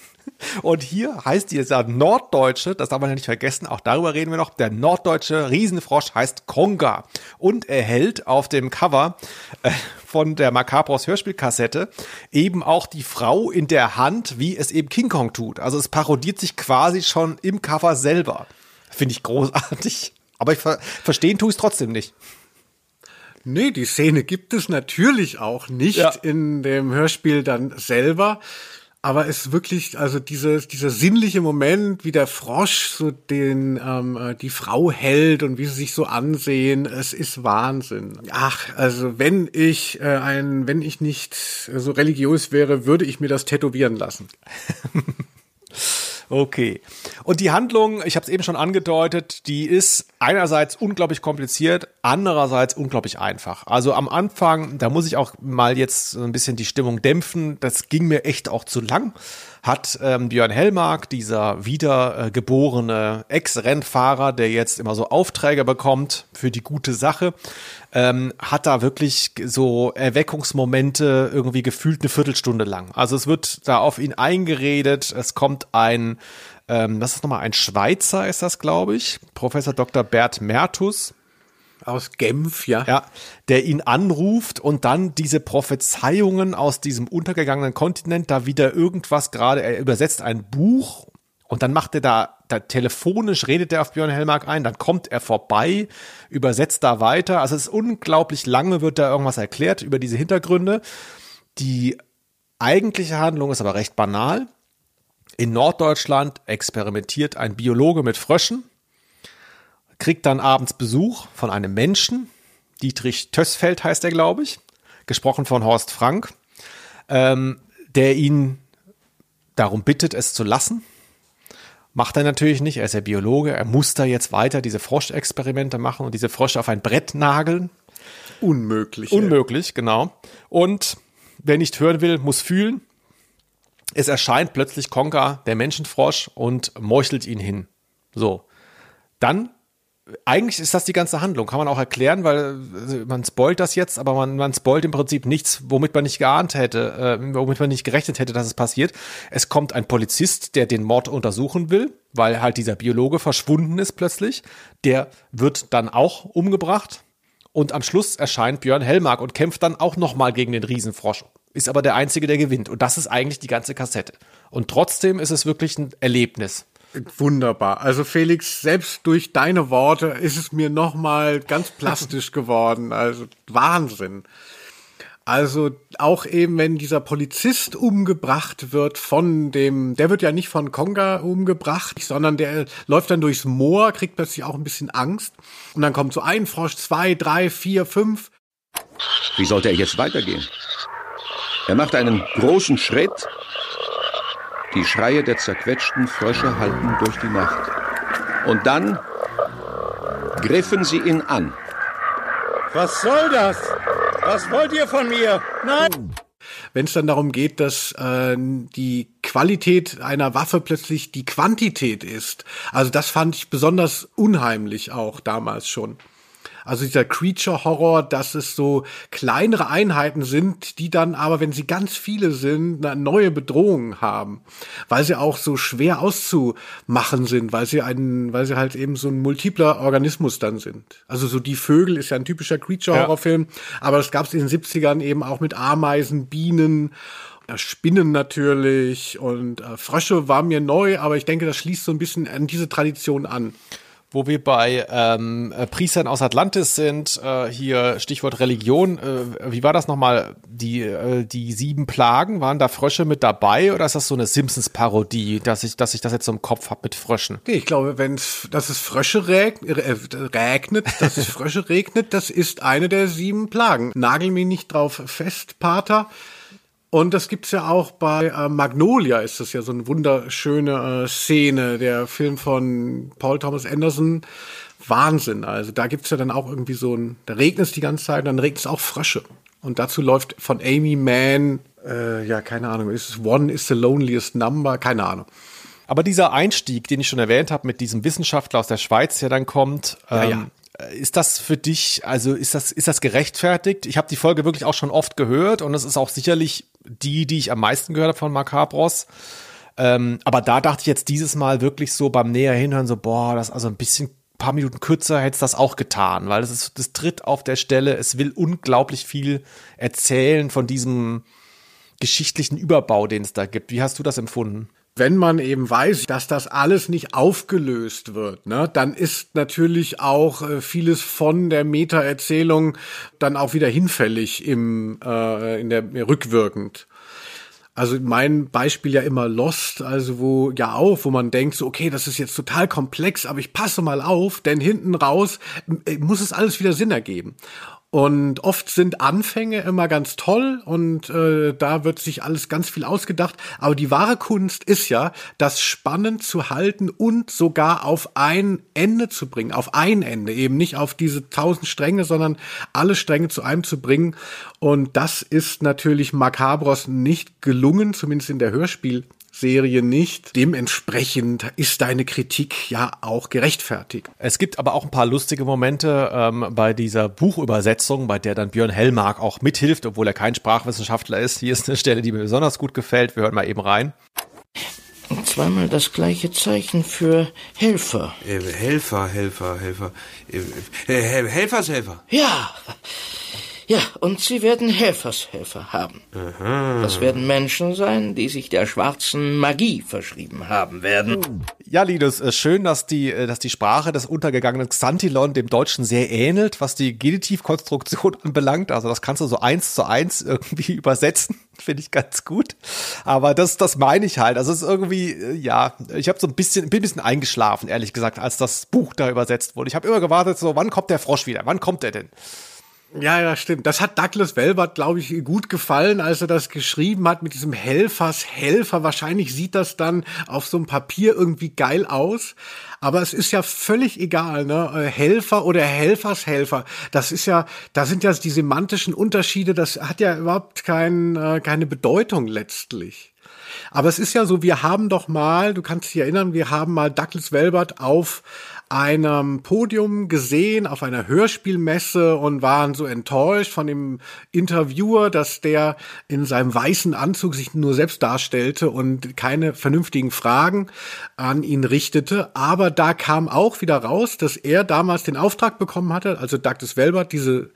Speaker 1: Und hier heißt dieser Norddeutsche, das darf man ja nicht vergessen, auch darüber reden wir noch, der norddeutsche Riesenfrosch heißt Konga und erhält auf dem Cover äh, von der Macabros Hörspielkassette eben auch die Frau in der Hand, wie es eben King Kong tut. Also es parodiert sich quasi schon im Cover selber. Finde ich großartig. Aber ich ver verstehen tue ich es trotzdem nicht.
Speaker 2: Nee, die Szene gibt es natürlich auch nicht ja. in dem Hörspiel dann selber. Aber es wirklich, also dieses, dieser sinnliche Moment, wie der Frosch so den, ähm, äh, die Frau hält und wie sie sich so ansehen, es ist Wahnsinn. Ach, also wenn ich äh, ein, wenn ich nicht so religiös wäre, würde ich mir das tätowieren lassen.
Speaker 1: Okay. Und die Handlung, ich habe es eben schon angedeutet, die ist einerseits unglaublich kompliziert, andererseits unglaublich einfach. Also am Anfang, da muss ich auch mal jetzt ein bisschen die Stimmung dämpfen. Das ging mir echt auch zu lang. Hat ähm, Björn Hellmark, dieser wiedergeborene äh, Ex-Rennfahrer, der jetzt immer so Aufträge bekommt für die gute Sache, ähm, hat da wirklich so Erweckungsmomente irgendwie gefühlt eine Viertelstunde lang. Also es wird da auf ihn eingeredet, es kommt ein, ähm, das ist nochmal ein Schweizer, ist das, glaube ich, Professor Dr. Bert Mertus,
Speaker 2: aus Genf, ja.
Speaker 1: Ja, der ihn anruft und dann diese Prophezeiungen aus diesem untergegangenen Kontinent, da wieder irgendwas gerade, er übersetzt ein Buch und dann macht er da, da telefonisch redet er auf Björn Hellmark ein, dann kommt er vorbei, übersetzt da weiter. Also es ist unglaublich lange wird da irgendwas erklärt über diese Hintergründe. Die eigentliche Handlung ist aber recht banal. In Norddeutschland experimentiert ein Biologe mit Fröschen, kriegt dann abends Besuch von einem Menschen. Dietrich Tössfeld heißt er, glaube ich, gesprochen von Horst Frank, ähm, der ihn darum bittet, es zu lassen Macht er natürlich nicht, er ist ja Biologe, er muss da jetzt weiter diese Froschexperimente machen und diese Frösche auf ein Brett nageln.
Speaker 2: Unmöglich.
Speaker 1: Unmöglich, genau. Und wer nicht hören will, muss fühlen. Es erscheint plötzlich Konka, der Menschenfrosch, und meuchelt ihn hin. So. Dann, eigentlich ist das die ganze Handlung, kann man auch erklären, weil also, man spoilt das jetzt, aber man, man spoilt im Prinzip nichts, womit man nicht geahnt hätte, äh, womit man nicht gerechnet hätte, dass es passiert. Es kommt ein Polizist, der den Mord untersuchen will, weil halt dieser Biologe verschwunden ist plötzlich. Der wird dann auch umgebracht. Und am Schluss erscheint Björn Hellmark und kämpft dann auch nochmal gegen den Riesenfrosch. Ist aber der Einzige, der gewinnt. Und das ist eigentlich die ganze Kassette. Und trotzdem ist es wirklich ein Erlebnis.
Speaker 2: Wunderbar. Also Felix, selbst durch deine Worte ist es mir nochmal ganz plastisch geworden. Also Wahnsinn. Also auch eben, wenn dieser Polizist umgebracht wird von dem, der wird ja nicht von Konga umgebracht, sondern der läuft dann durchs Moor, kriegt plötzlich auch ein bisschen Angst. Und dann kommt so ein Frosch, zwei, drei, vier, fünf.
Speaker 3: Wie sollte er jetzt weitergehen? Er macht einen großen Schritt. Die Schreie der zerquetschten Frösche halten durch die Nacht. Und dann griffen sie ihn an.
Speaker 4: Was soll das? Was wollt ihr von mir? Nein!
Speaker 2: Wenn es dann darum geht, dass äh, die Qualität einer Waffe plötzlich die Quantität ist. Also das fand ich besonders unheimlich auch damals schon. Also dieser Creature-Horror, dass es so kleinere Einheiten sind, die dann aber, wenn sie ganz viele sind, eine neue Bedrohung haben. Weil sie auch so schwer auszumachen sind, weil sie einen, weil sie halt eben so ein multipler Organismus dann sind. Also so die Vögel ist ja ein typischer Creature-Horror-Film, aber das gab es in den 70ern eben auch mit Ameisen, Bienen Spinnen natürlich und äh, Frösche war mir neu, aber ich denke, das schließt so ein bisschen an diese Tradition an
Speaker 1: wo wir bei ähm, äh, Priestern aus Atlantis sind, äh, hier Stichwort Religion, äh, wie war das nochmal? Die, äh, die sieben Plagen, waren da Frösche mit dabei oder ist das so eine Simpsons-Parodie, dass ich, dass ich das jetzt so im Kopf habe mit Fröschen?
Speaker 2: Ich glaube, wenn dass es Frösche regnet, äh, regnet, dass es Frösche regnet, das ist eine der sieben Plagen. Nagel mich nicht drauf fest, Pater. Und das gibt's ja auch bei äh, Magnolia, ist das ja so eine wunderschöne äh, Szene, der Film von Paul Thomas Anderson. Wahnsinn. Also da gibt's ja dann auch irgendwie so ein, da regnet es die ganze Zeit, dann regnet es auch Frösche. Und dazu läuft von Amy Mann, äh, ja, keine Ahnung, ist es One is the loneliest number? Keine Ahnung.
Speaker 1: Aber dieser Einstieg, den ich schon erwähnt habe, mit diesem Wissenschaftler aus der Schweiz, der dann kommt,
Speaker 2: Ja,
Speaker 1: ähm,
Speaker 2: ja.
Speaker 1: ist das für dich, also ist das, ist das gerechtfertigt? Ich habe die Folge wirklich auch schon oft gehört und es ist auch sicherlich die, die ich am meisten gehört habe von Macabros. Ähm, aber da dachte ich jetzt dieses Mal wirklich so beim näher hinhören, so, boah, das also ein bisschen paar Minuten kürzer hätte es das auch getan, weil das ist, das tritt auf der Stelle, es will unglaublich viel erzählen von diesem geschichtlichen Überbau, den es da gibt. Wie hast du das empfunden?
Speaker 2: Wenn man eben weiß, dass das alles nicht aufgelöst wird, ne, dann ist natürlich auch äh, vieles von der Meta-Erzählung dann auch wieder hinfällig im äh, in der rückwirkend. Also mein Beispiel ja immer Lost, also wo ja auch, wo man denkt, so okay, das ist jetzt total komplex, aber ich passe mal auf, denn hinten raus äh, muss es alles wieder Sinn ergeben. Und oft sind Anfänge immer ganz toll und äh, da wird sich alles ganz viel ausgedacht. Aber die wahre Kunst ist ja, das spannend zu halten und sogar auf ein Ende zu bringen, auf ein Ende, eben nicht auf diese tausend Stränge, sondern alle Stränge zu einem zu bringen. Und das ist natürlich Macabros nicht gelungen, zumindest in der Hörspiel. Serie nicht. Dementsprechend ist deine Kritik ja auch gerechtfertigt.
Speaker 1: Es gibt aber auch ein paar lustige Momente ähm, bei dieser Buchübersetzung, bei der dann Björn Hellmark auch mithilft, obwohl er kein Sprachwissenschaftler ist. Hier ist eine Stelle, die mir besonders gut gefällt. Wir hören mal eben rein.
Speaker 7: Zweimal das gleiche Zeichen für Helfer.
Speaker 8: Äh, Helfer, Helfer, Helfer. Äh, äh, Helfershelfer.
Speaker 7: Ja. Ja, und sie werden Helfershelfer haben. Das werden Menschen sein, die sich der schwarzen Magie verschrieben haben werden.
Speaker 1: Ja, Linus, äh, schön, dass die, äh, dass die Sprache des untergegangenen Xantilon dem Deutschen sehr ähnelt, was die Genitivkonstruktion anbelangt. Also das kannst du so eins zu eins irgendwie übersetzen. Finde ich ganz gut. Aber das, das meine ich halt. Also es ist irgendwie, äh, ja, ich habe so ein bisschen, bin ein bisschen eingeschlafen, ehrlich gesagt, als das Buch da übersetzt wurde. Ich habe immer gewartet, so, wann kommt der Frosch wieder? Wann kommt er denn?
Speaker 2: Ja, ja, stimmt. Das hat Douglas Welbert, glaube ich, gut gefallen, als er das geschrieben hat mit diesem Helfers Helfer. Wahrscheinlich sieht das dann auf so einem Papier irgendwie geil aus. Aber es ist ja völlig egal, ne? Äh, Helfer oder Helfershelfer. Das ist ja, da sind ja die semantischen Unterschiede. Das hat ja überhaupt kein, äh, keine Bedeutung letztlich. Aber es ist ja so, wir haben doch mal, du kannst dich erinnern, wir haben mal Douglas Welbert auf einem Podium gesehen, auf einer Hörspielmesse und waren so enttäuscht von dem Interviewer, dass der in seinem weißen Anzug sich nur selbst darstellte und keine vernünftigen Fragen an ihn richtete. Aber da kam auch wieder raus, dass er damals den Auftrag bekommen hatte, also Douglas Welbert, diese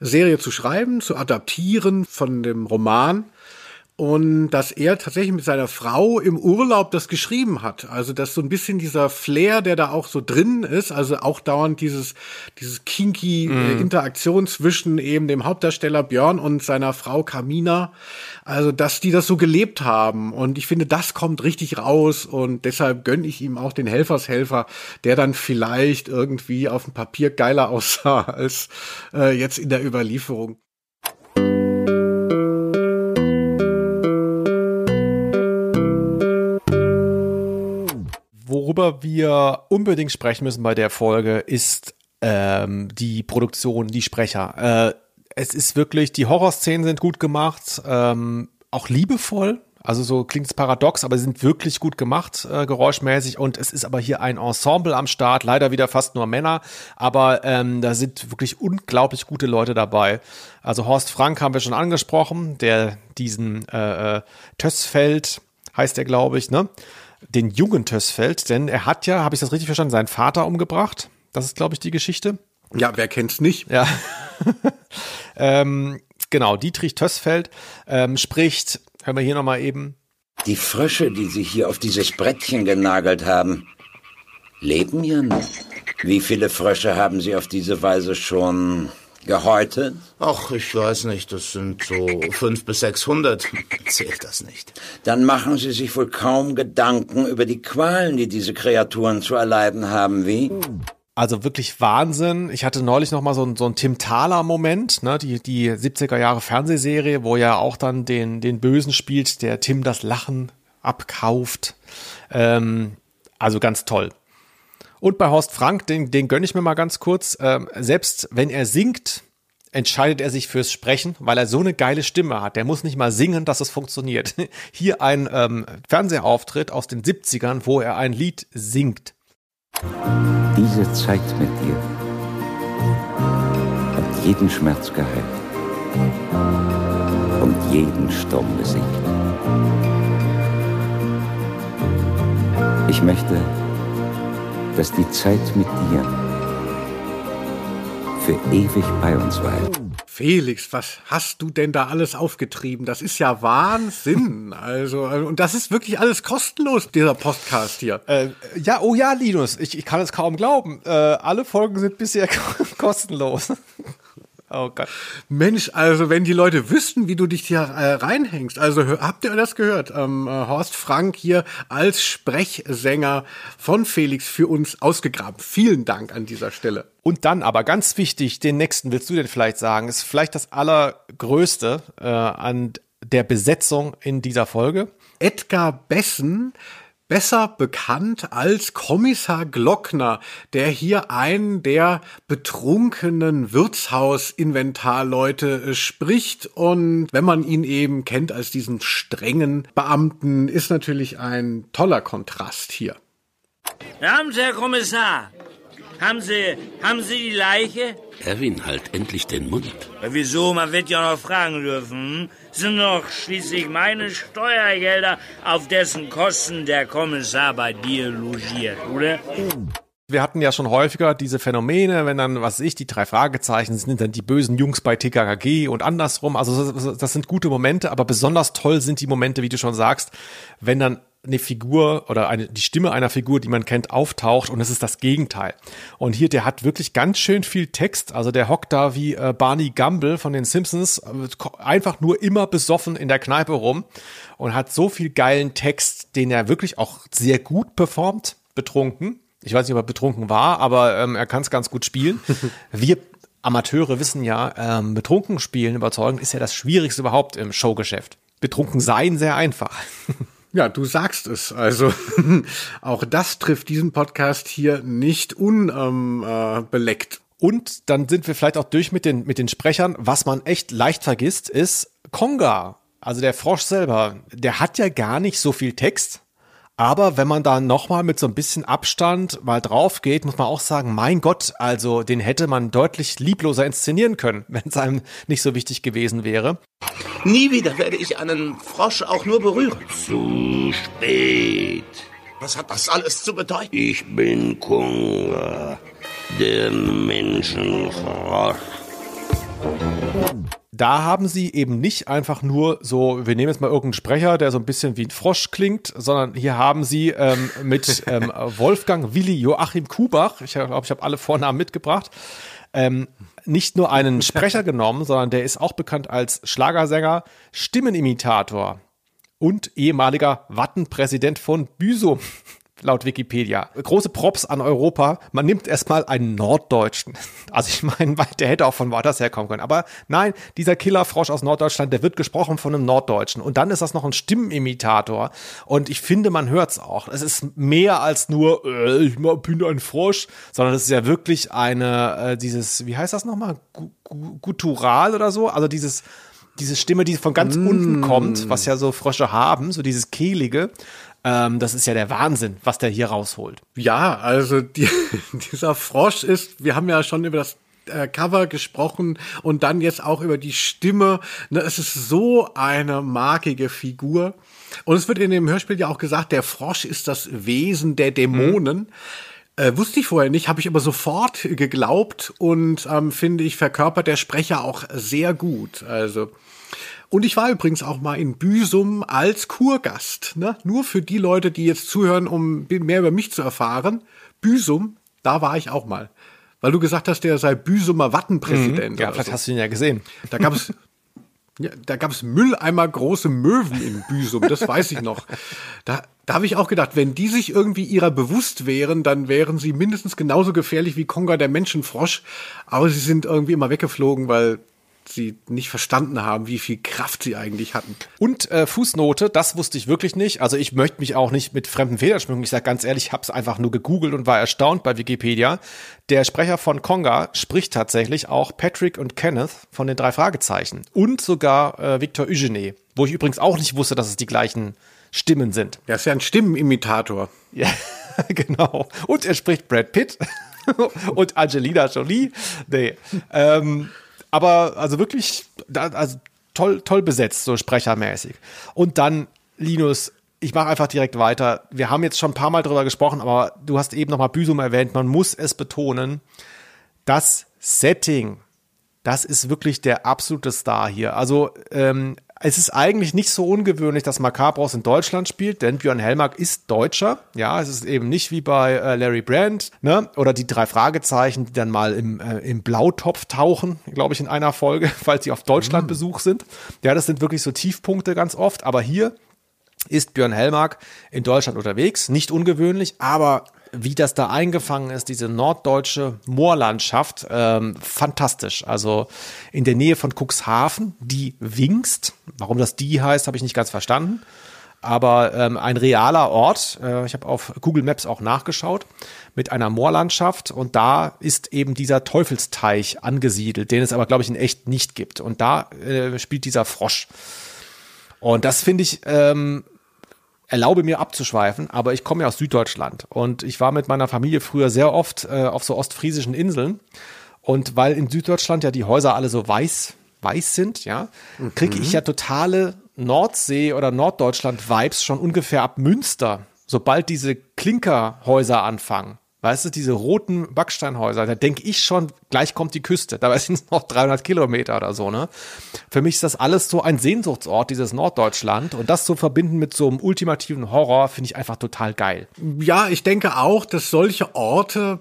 Speaker 2: Serie zu schreiben, zu adaptieren von dem Roman und dass er tatsächlich mit seiner Frau im Urlaub das geschrieben hat. Also dass so ein bisschen dieser Flair, der da auch so drin ist, also auch dauernd dieses dieses kinky mm. Interaktion zwischen eben dem Hauptdarsteller Björn und seiner Frau Kamina, also dass die das so gelebt haben und ich finde, das kommt richtig raus und deshalb gönn ich ihm auch den Helfershelfer, der dann vielleicht irgendwie auf dem Papier geiler aussah als äh, jetzt in der Überlieferung.
Speaker 1: Worüber wir unbedingt sprechen müssen bei der Folge, ist ähm, die Produktion, die Sprecher. Äh, es ist wirklich, die Horrorszenen sind gut gemacht, ähm, auch liebevoll. Also so klingt es paradox, aber sie sind wirklich gut gemacht, äh, geräuschmäßig. Und es ist aber hier ein Ensemble am Start, leider wieder fast nur Männer, aber ähm, da sind wirklich unglaublich gute Leute dabei. Also Horst Frank haben wir schon angesprochen, der diesen äh, äh Tössfeld heißt er, glaube ich, ne? Den jungen Tösfeld, denn er hat ja, habe ich das richtig verstanden, seinen Vater umgebracht. Das ist, glaube ich, die Geschichte.
Speaker 2: Ja, wer kennt's nicht?
Speaker 1: Ja. ähm, genau, Dietrich Tösfeld ähm, spricht, hören wir hier nochmal eben.
Speaker 5: Die Frösche, die Sie hier auf dieses Brettchen genagelt haben, leben hier noch. Wie viele Frösche haben Sie auf diese Weise schon Gehäutet?
Speaker 7: Ach, ich weiß nicht, das sind so fünf bis sechshundert. Zählt das nicht.
Speaker 5: Dann machen Sie sich wohl kaum Gedanken über die Qualen, die diese Kreaturen zu erleiden haben, wie?
Speaker 1: Also wirklich Wahnsinn. Ich hatte neulich noch mal so, ein, so ein Tim Thaler Moment, ne, die, die 70er Jahre Fernsehserie, wo ja auch dann den, den Bösen spielt, der Tim das Lachen abkauft. Ähm, also ganz toll. Und bei Horst Frank, den, den gönne ich mir mal ganz kurz. Ähm, selbst wenn er singt, entscheidet er sich fürs Sprechen, weil er so eine geile Stimme hat. Der muss nicht mal singen, dass es funktioniert. Hier ein ähm, Fernsehauftritt aus den 70ern, wo er ein Lied singt.
Speaker 9: Diese Zeit mit dir hat jeden Schmerz geheilt und jeden Sturm besiegt. Ich möchte dass die Zeit mit dir für ewig bei uns weilt.
Speaker 2: Felix, was hast du denn da alles aufgetrieben? Das ist ja Wahnsinn. Also, äh, und das ist wirklich alles kostenlos, dieser Podcast hier.
Speaker 1: Äh, ja, oh ja, Linus, ich, ich kann es kaum glauben. Äh, alle Folgen sind bisher kostenlos.
Speaker 2: Oh Gott. Mensch, also wenn die Leute wüssten, wie du dich hier äh, reinhängst, also habt ihr das gehört? Ähm, äh, Horst Frank hier als Sprechsänger von Felix für uns ausgegraben. Vielen Dank an dieser Stelle.
Speaker 1: Und dann aber ganz wichtig, den nächsten willst du denn vielleicht sagen, ist vielleicht das allergrößte äh, an der Besetzung in dieser Folge.
Speaker 2: Edgar Bessen besser bekannt als Kommissar Glockner, der hier einen der betrunkenen Wirtshausinventarleute äh, spricht. Und wenn man ihn eben kennt als diesen strengen Beamten, ist natürlich ein toller Kontrast hier.
Speaker 10: Haben Sie, Herr Kommissar, haben Sie, haben Sie die Leiche?
Speaker 5: Erwin, halt endlich den Mund.
Speaker 10: Ja, wieso? Man wird ja noch fragen dürfen. Hm? Sind doch schließlich meine Steuergelder, auf dessen Kosten der Kommissar bei dir logiert, oder?
Speaker 1: Wir hatten ja schon häufiger diese Phänomene, wenn dann, was ich, die drei Fragezeichen sind dann die bösen Jungs bei TKKG und andersrum. Also das, das sind gute Momente, aber besonders toll sind die Momente, wie du schon sagst, wenn dann eine Figur oder eine, die Stimme einer Figur, die man kennt, auftaucht und es ist das Gegenteil. Und hier, der hat wirklich ganz schön viel Text. Also der hockt da wie äh, Barney Gumble von den Simpsons, äh, einfach nur immer besoffen in der Kneipe rum und hat so viel geilen Text, den er wirklich auch sehr gut performt, betrunken. Ich weiß nicht, ob er betrunken war, aber ähm, er kann es ganz gut spielen. Wir Amateure wissen ja, ähm, betrunken spielen, überzeugen ist ja das Schwierigste überhaupt im Showgeschäft. Betrunken sein sehr einfach.
Speaker 2: Ja, du sagst es. Also auch das trifft diesen Podcast hier nicht unbeleckt. Ähm, äh,
Speaker 1: Und dann sind wir vielleicht auch durch mit den, mit den Sprechern. Was man echt leicht vergisst, ist Konga. Also der Frosch selber, der hat ja gar nicht so viel Text. Aber wenn man da nochmal mit so ein bisschen Abstand mal drauf geht, muss man auch sagen, mein Gott, also den hätte man deutlich liebloser inszenieren können, wenn es einem nicht so wichtig gewesen wäre.
Speaker 11: Nie wieder werde ich einen Frosch auch nur berühren.
Speaker 12: Zu spät.
Speaker 11: Was hat das alles zu bedeuten?
Speaker 12: Ich bin Kunga, der Menschenfrosch
Speaker 1: da haben sie eben nicht einfach nur so, wir nehmen jetzt mal irgendeinen Sprecher, der so ein bisschen wie ein Frosch klingt, sondern hier haben sie ähm, mit ähm, Wolfgang Willi Joachim Kubach, ich glaube, ich habe alle Vornamen mitgebracht, ähm, nicht nur einen Sprecher genommen, sondern der ist auch bekannt als Schlagersänger, Stimmenimitator und ehemaliger Wattenpräsident von Büsum laut Wikipedia. Große Props an Europa. Man nimmt erstmal einen Norddeutschen. Also ich meine, der hätte auch von woanders herkommen können. Aber nein, dieser Killerfrosch aus Norddeutschland, der wird gesprochen von einem Norddeutschen. Und dann ist das noch ein Stimmenimitator. Und ich finde, man hört's auch. Es ist mehr als nur, äh, ich bin ein Frosch, sondern es ist ja wirklich eine, äh, dieses, wie heißt das nochmal? Guttural oder so? Also dieses, diese Stimme, die von ganz mm. unten kommt, was ja so Frösche haben, so dieses kehlige. Ähm, das ist ja der Wahnsinn, was der hier rausholt.
Speaker 2: Ja, also die, dieser Frosch ist, wir haben ja schon über das äh, Cover gesprochen und dann jetzt auch über die Stimme. Ne, es ist so eine markige Figur. Und es wird in dem Hörspiel ja auch gesagt, der Frosch ist das Wesen der Dämonen. Mhm. Äh, wusste ich vorher nicht, habe ich aber sofort geglaubt und ähm, finde ich verkörpert der Sprecher auch sehr gut. Also und ich war übrigens auch mal in Büsum als Kurgast. Ne? Nur für die Leute, die jetzt zuhören, um mehr über mich zu erfahren. Büsum, da war ich auch mal. Weil du gesagt hast, der sei Büsumer Wattenpräsident.
Speaker 1: Mhm, ja, vielleicht so. hast du ihn ja gesehen.
Speaker 2: Da gab es ja, da gab es Mülleimer große Möwen in Büsum, das weiß ich noch. Da, da habe ich auch gedacht, wenn die sich irgendwie ihrer bewusst wären, dann wären sie mindestens genauso gefährlich wie Konga der Menschenfrosch. Aber sie sind irgendwie immer weggeflogen, weil sie nicht verstanden haben, wie viel Kraft sie eigentlich hatten.
Speaker 1: Und äh, Fußnote, das wusste ich wirklich nicht. Also ich möchte mich auch nicht mit fremden Federn schmücken. Ich sage ganz ehrlich, ich habe es einfach nur gegoogelt und war erstaunt bei Wikipedia. Der Sprecher von Konga spricht tatsächlich auch Patrick und Kenneth von den drei Fragezeichen und sogar äh, Victor Eugene, wo ich übrigens auch nicht wusste, dass es die gleichen Stimmen sind.
Speaker 2: Er ist ja ein Stimmenimitator.
Speaker 1: Ja, genau. Und er spricht Brad Pitt und Angelina Jolie. Nee. Ähm, aber also wirklich, also toll, toll besetzt, so sprechermäßig. Und dann, Linus, ich mache einfach direkt weiter. Wir haben jetzt schon ein paar Mal drüber gesprochen, aber du hast eben nochmal Büsum erwähnt. Man muss es betonen. Das Setting, das ist wirklich der absolute Star hier. Also ähm, es ist eigentlich nicht so ungewöhnlich, dass Macabros in Deutschland spielt, denn Björn Hellmark ist Deutscher. Ja, es ist eben nicht wie bei äh, Larry Brand, ne? Oder die drei Fragezeichen, die dann mal im, äh, im Blautopf tauchen, glaube ich, in einer Folge, falls sie auf Deutschlandbesuch sind. Ja, das sind wirklich so Tiefpunkte ganz oft. Aber hier ist Björn Hellmark in Deutschland unterwegs. Nicht ungewöhnlich, aber wie das da eingefangen ist, diese norddeutsche Moorlandschaft, ähm, fantastisch. Also in der Nähe von Cuxhaven, die Wingst. Warum das die heißt, habe ich nicht ganz verstanden. Aber ähm, ein realer Ort, äh, ich habe auf Google Maps auch nachgeschaut, mit einer Moorlandschaft und da ist eben dieser Teufelsteich angesiedelt, den es aber, glaube ich, in echt nicht gibt. Und da äh, spielt dieser Frosch. Und das finde ich ähm, erlaube mir abzuschweifen, aber ich komme ja aus Süddeutschland und ich war mit meiner Familie früher sehr oft äh, auf so ostfriesischen Inseln und weil in Süddeutschland ja die Häuser alle so weiß weiß sind, ja, kriege ich mhm. ja totale Nordsee oder Norddeutschland Vibes schon ungefähr ab Münster, sobald diese Klinkerhäuser anfangen. Weißt du, diese roten Backsteinhäuser, da denke ich schon, gleich kommt die Küste. Dabei sind es noch 300 Kilometer oder so, ne? Für mich ist das alles so ein Sehnsuchtsort, dieses Norddeutschland. Und das zu verbinden mit so einem ultimativen Horror, finde ich einfach total geil.
Speaker 2: Ja, ich denke auch, dass solche Orte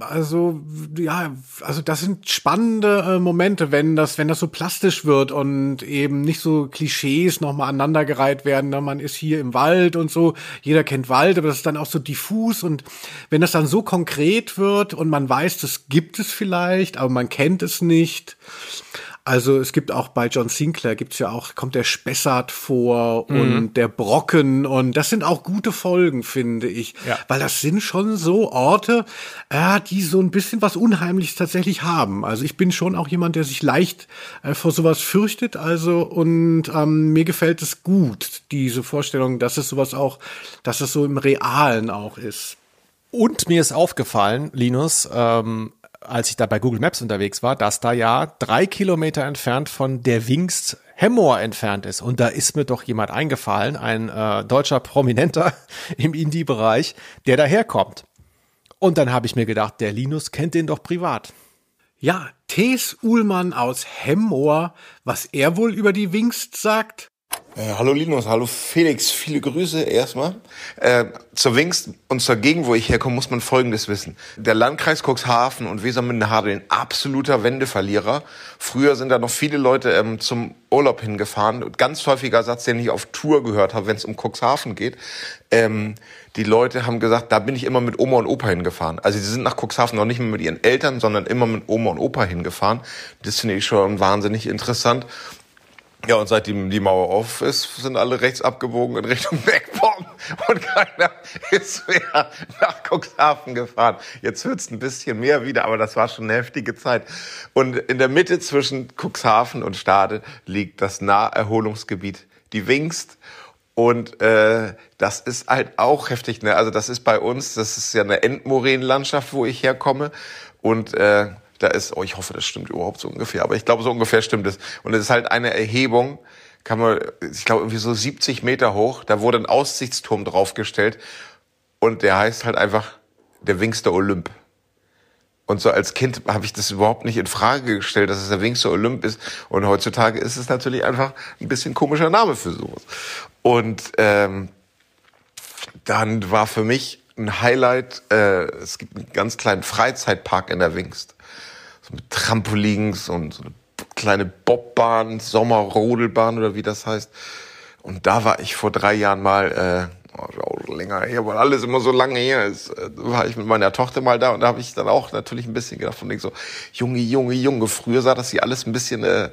Speaker 2: also ja, also das sind spannende äh, Momente, wenn das, wenn das so plastisch wird und eben nicht so Klischees nochmal aneinandergereiht werden. Ne? Man ist hier im Wald und so, jeder kennt Wald, aber das ist dann auch so diffus und wenn das dann so konkret wird und man weiß, das gibt es vielleicht, aber man kennt es nicht. Also es gibt auch bei John Sinclair gibt's ja auch, kommt der Spessart vor
Speaker 1: Mhm.
Speaker 2: und der Brocken und das sind auch gute Folgen, finde ich.
Speaker 1: Ja.
Speaker 2: Weil das sind schon so Orte, äh, die so ein bisschen was Unheimliches tatsächlich haben. Also ich bin schon auch jemand, der sich leicht äh, vor sowas fürchtet. Also und ähm, mir gefällt es gut, diese Vorstellung, dass es sowas auch, dass es so im Realen auch ist.
Speaker 1: Und mir ist aufgefallen, Linus, ähm, als ich da bei Google Maps unterwegs war, dass da ja drei Kilometer entfernt von der Wingst Hemmoor entfernt ist. Und da ist mir doch jemand eingefallen, ein äh, deutscher Prominenter im Indie-Bereich, der daherkommt. Und dann habe ich mir gedacht, der Linus kennt den doch privat.
Speaker 2: Ja, Thees Uhlmann aus Hemmoor, was er wohl über die Wingst sagt?
Speaker 13: Äh, hallo Linus, hallo Felix, viele Grüße erstmal. Äh, zur Wingst und zur Gegend, wo ich herkomme, muss man Folgendes wissen. Der Landkreis Cuxhaven und Wesermünde-Havel ein absoluter Wendeverlierer. Früher sind da noch viele Leute ähm, zum Urlaub hingefahren. Ganz häufiger Satz, den ich auf Tour gehört habe, wenn es um Cuxhaven geht. Ähm, die Leute haben gesagt, da bin ich immer mit Oma und Opa hingefahren. Also sie sind nach Cuxhaven noch nicht mehr mit ihren Eltern, sondern immer mit Oma und Opa hingefahren. Das finde ich schon wahnsinnig interessant. Ja, und seitdem die Mauer auf ist, sind alle rechts abgebogen in Richtung Beckbomb und keiner ist mehr nach Cuxhaven gefahren. Jetzt wird's ein bisschen mehr wieder, aber das war schon eine heftige Zeit. Und in der Mitte zwischen Cuxhaven und Stade liegt das Naherholungsgebiet, die Wingst. Und äh, das ist halt auch heftig. Ne? Also das ist bei uns, das ist ja eine Endmoränenlandschaft, wo ich herkomme. Und äh, da ist, oh, ich hoffe, das stimmt überhaupt so ungefähr, aber ich glaube, so ungefähr stimmt es. Und es ist halt eine Erhebung, kann man, ich glaube, irgendwie so 70 Meter hoch. Da wurde ein Aussichtsturm draufgestellt und der heißt halt einfach der Wingster Olymp. Und so als Kind habe ich das überhaupt nicht in Frage gestellt, dass es der Wingster Olymp ist. Und heutzutage ist es natürlich einfach ein bisschen komischer Name für sowas. Und ähm, dann war für mich ein Highlight, äh, es gibt einen ganz kleinen Freizeitpark in der Wingst. So mit Trampolins und so eine kleine Bobbahn, Sommerrodelbahn oder wie das heißt. Und da war ich vor drei Jahren mal, äh, oh, länger her, weil alles immer so lange her ist, äh, war ich mit meiner Tochter mal da und da habe ich dann auch natürlich ein bisschen gedacht von denk so, Junge, Junge, Junge, früher sah das hier alles ein bisschen äh,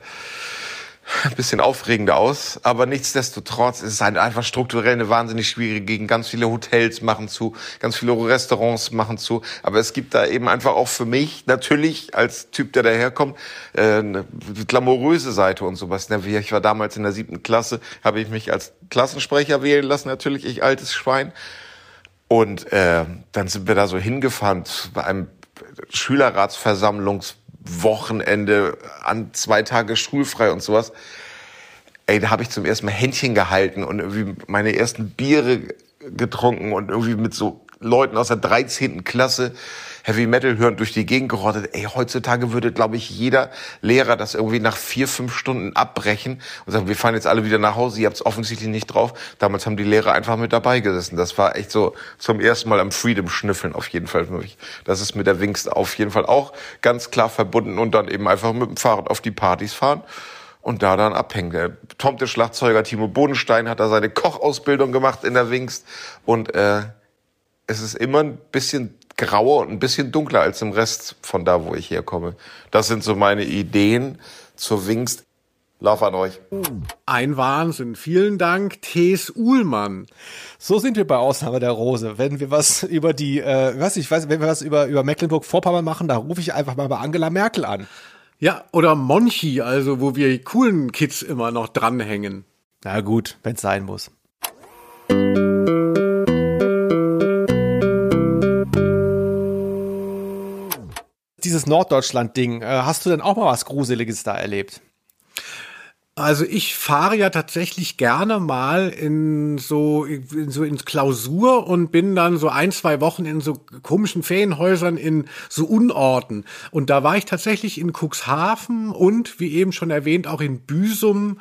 Speaker 13: ein bisschen aufregender aus, aber nichtsdestotrotz ist es halt einfach strukturell eine wahnsinnig schwierige Gegend. Ganz viele Hotels machen zu, ganz viele Restaurants machen zu, aber es gibt da eben einfach auch für mich natürlich als Typ, der daherkommt, äh, eine glamouröse Seite und sowas. Ich war damals in der siebten Klasse, habe ich mich als Klassensprecher wählen lassen, natürlich, ich altes Schwein. Und äh, dann sind wir da so hingefahren bei einem Schülerratsversammlungswochenende an zwei Tage schulfrei und sowas. Ey, da habe ich zum ersten Mal Händchen gehalten und irgendwie meine ersten Biere getrunken und irgendwie mit so Leuten aus der 13. Klasse Heavy Metal hören durch die Gegend gerottet. Ey, heutzutage würde, glaube ich, jeder Lehrer das irgendwie nach vier, fünf Stunden abbrechen und sagen, wir fahren jetzt alle wieder nach Hause, ihr habt es offensichtlich nicht drauf. Damals haben die Lehrer einfach mit dabei gesessen. Das war echt so zum ersten Mal am Freedom schnüffeln auf jeden Fall mich. Das ist mit der Wingst auf jeden Fall auch ganz klar verbunden und dann eben einfach mit dem Fahrrad auf die Partys fahren und da dann abhängen. Der Schlagzeuger Timo Bodenstein hat da seine Kochausbildung gemacht in der Wingst und äh, es ist immer ein bisschen grauer und ein bisschen dunkler als im Rest von da, wo ich herkomme. Das sind so meine Ideen zur Wingst. Lauf an euch.
Speaker 2: Ein Wahnsinn. Vielen Dank, Thees Uhlmann.
Speaker 1: So sind wir bei Ausnahme der Rose. Wenn wir was über die, äh, was ich weiß, wenn wir was über, über Mecklenburg-Vorpommern machen, da rufe ich einfach mal bei Angela Merkel an.
Speaker 2: Ja, oder Monchi, also wo wir coolen Kids immer noch dranhängen.
Speaker 1: Na gut, wenn's sein muss. Dieses Norddeutschland-Ding, äh, hast du denn auch mal was Gruseliges da erlebt?
Speaker 2: Also ich fahre ja tatsächlich gerne mal in so, in so ins Klausur und bin dann so ein, zwei Wochen in so komischen Ferienhäusern in so Unorten. Und da war ich tatsächlich in Cuxhaven und wie eben schon erwähnt auch in Büsum.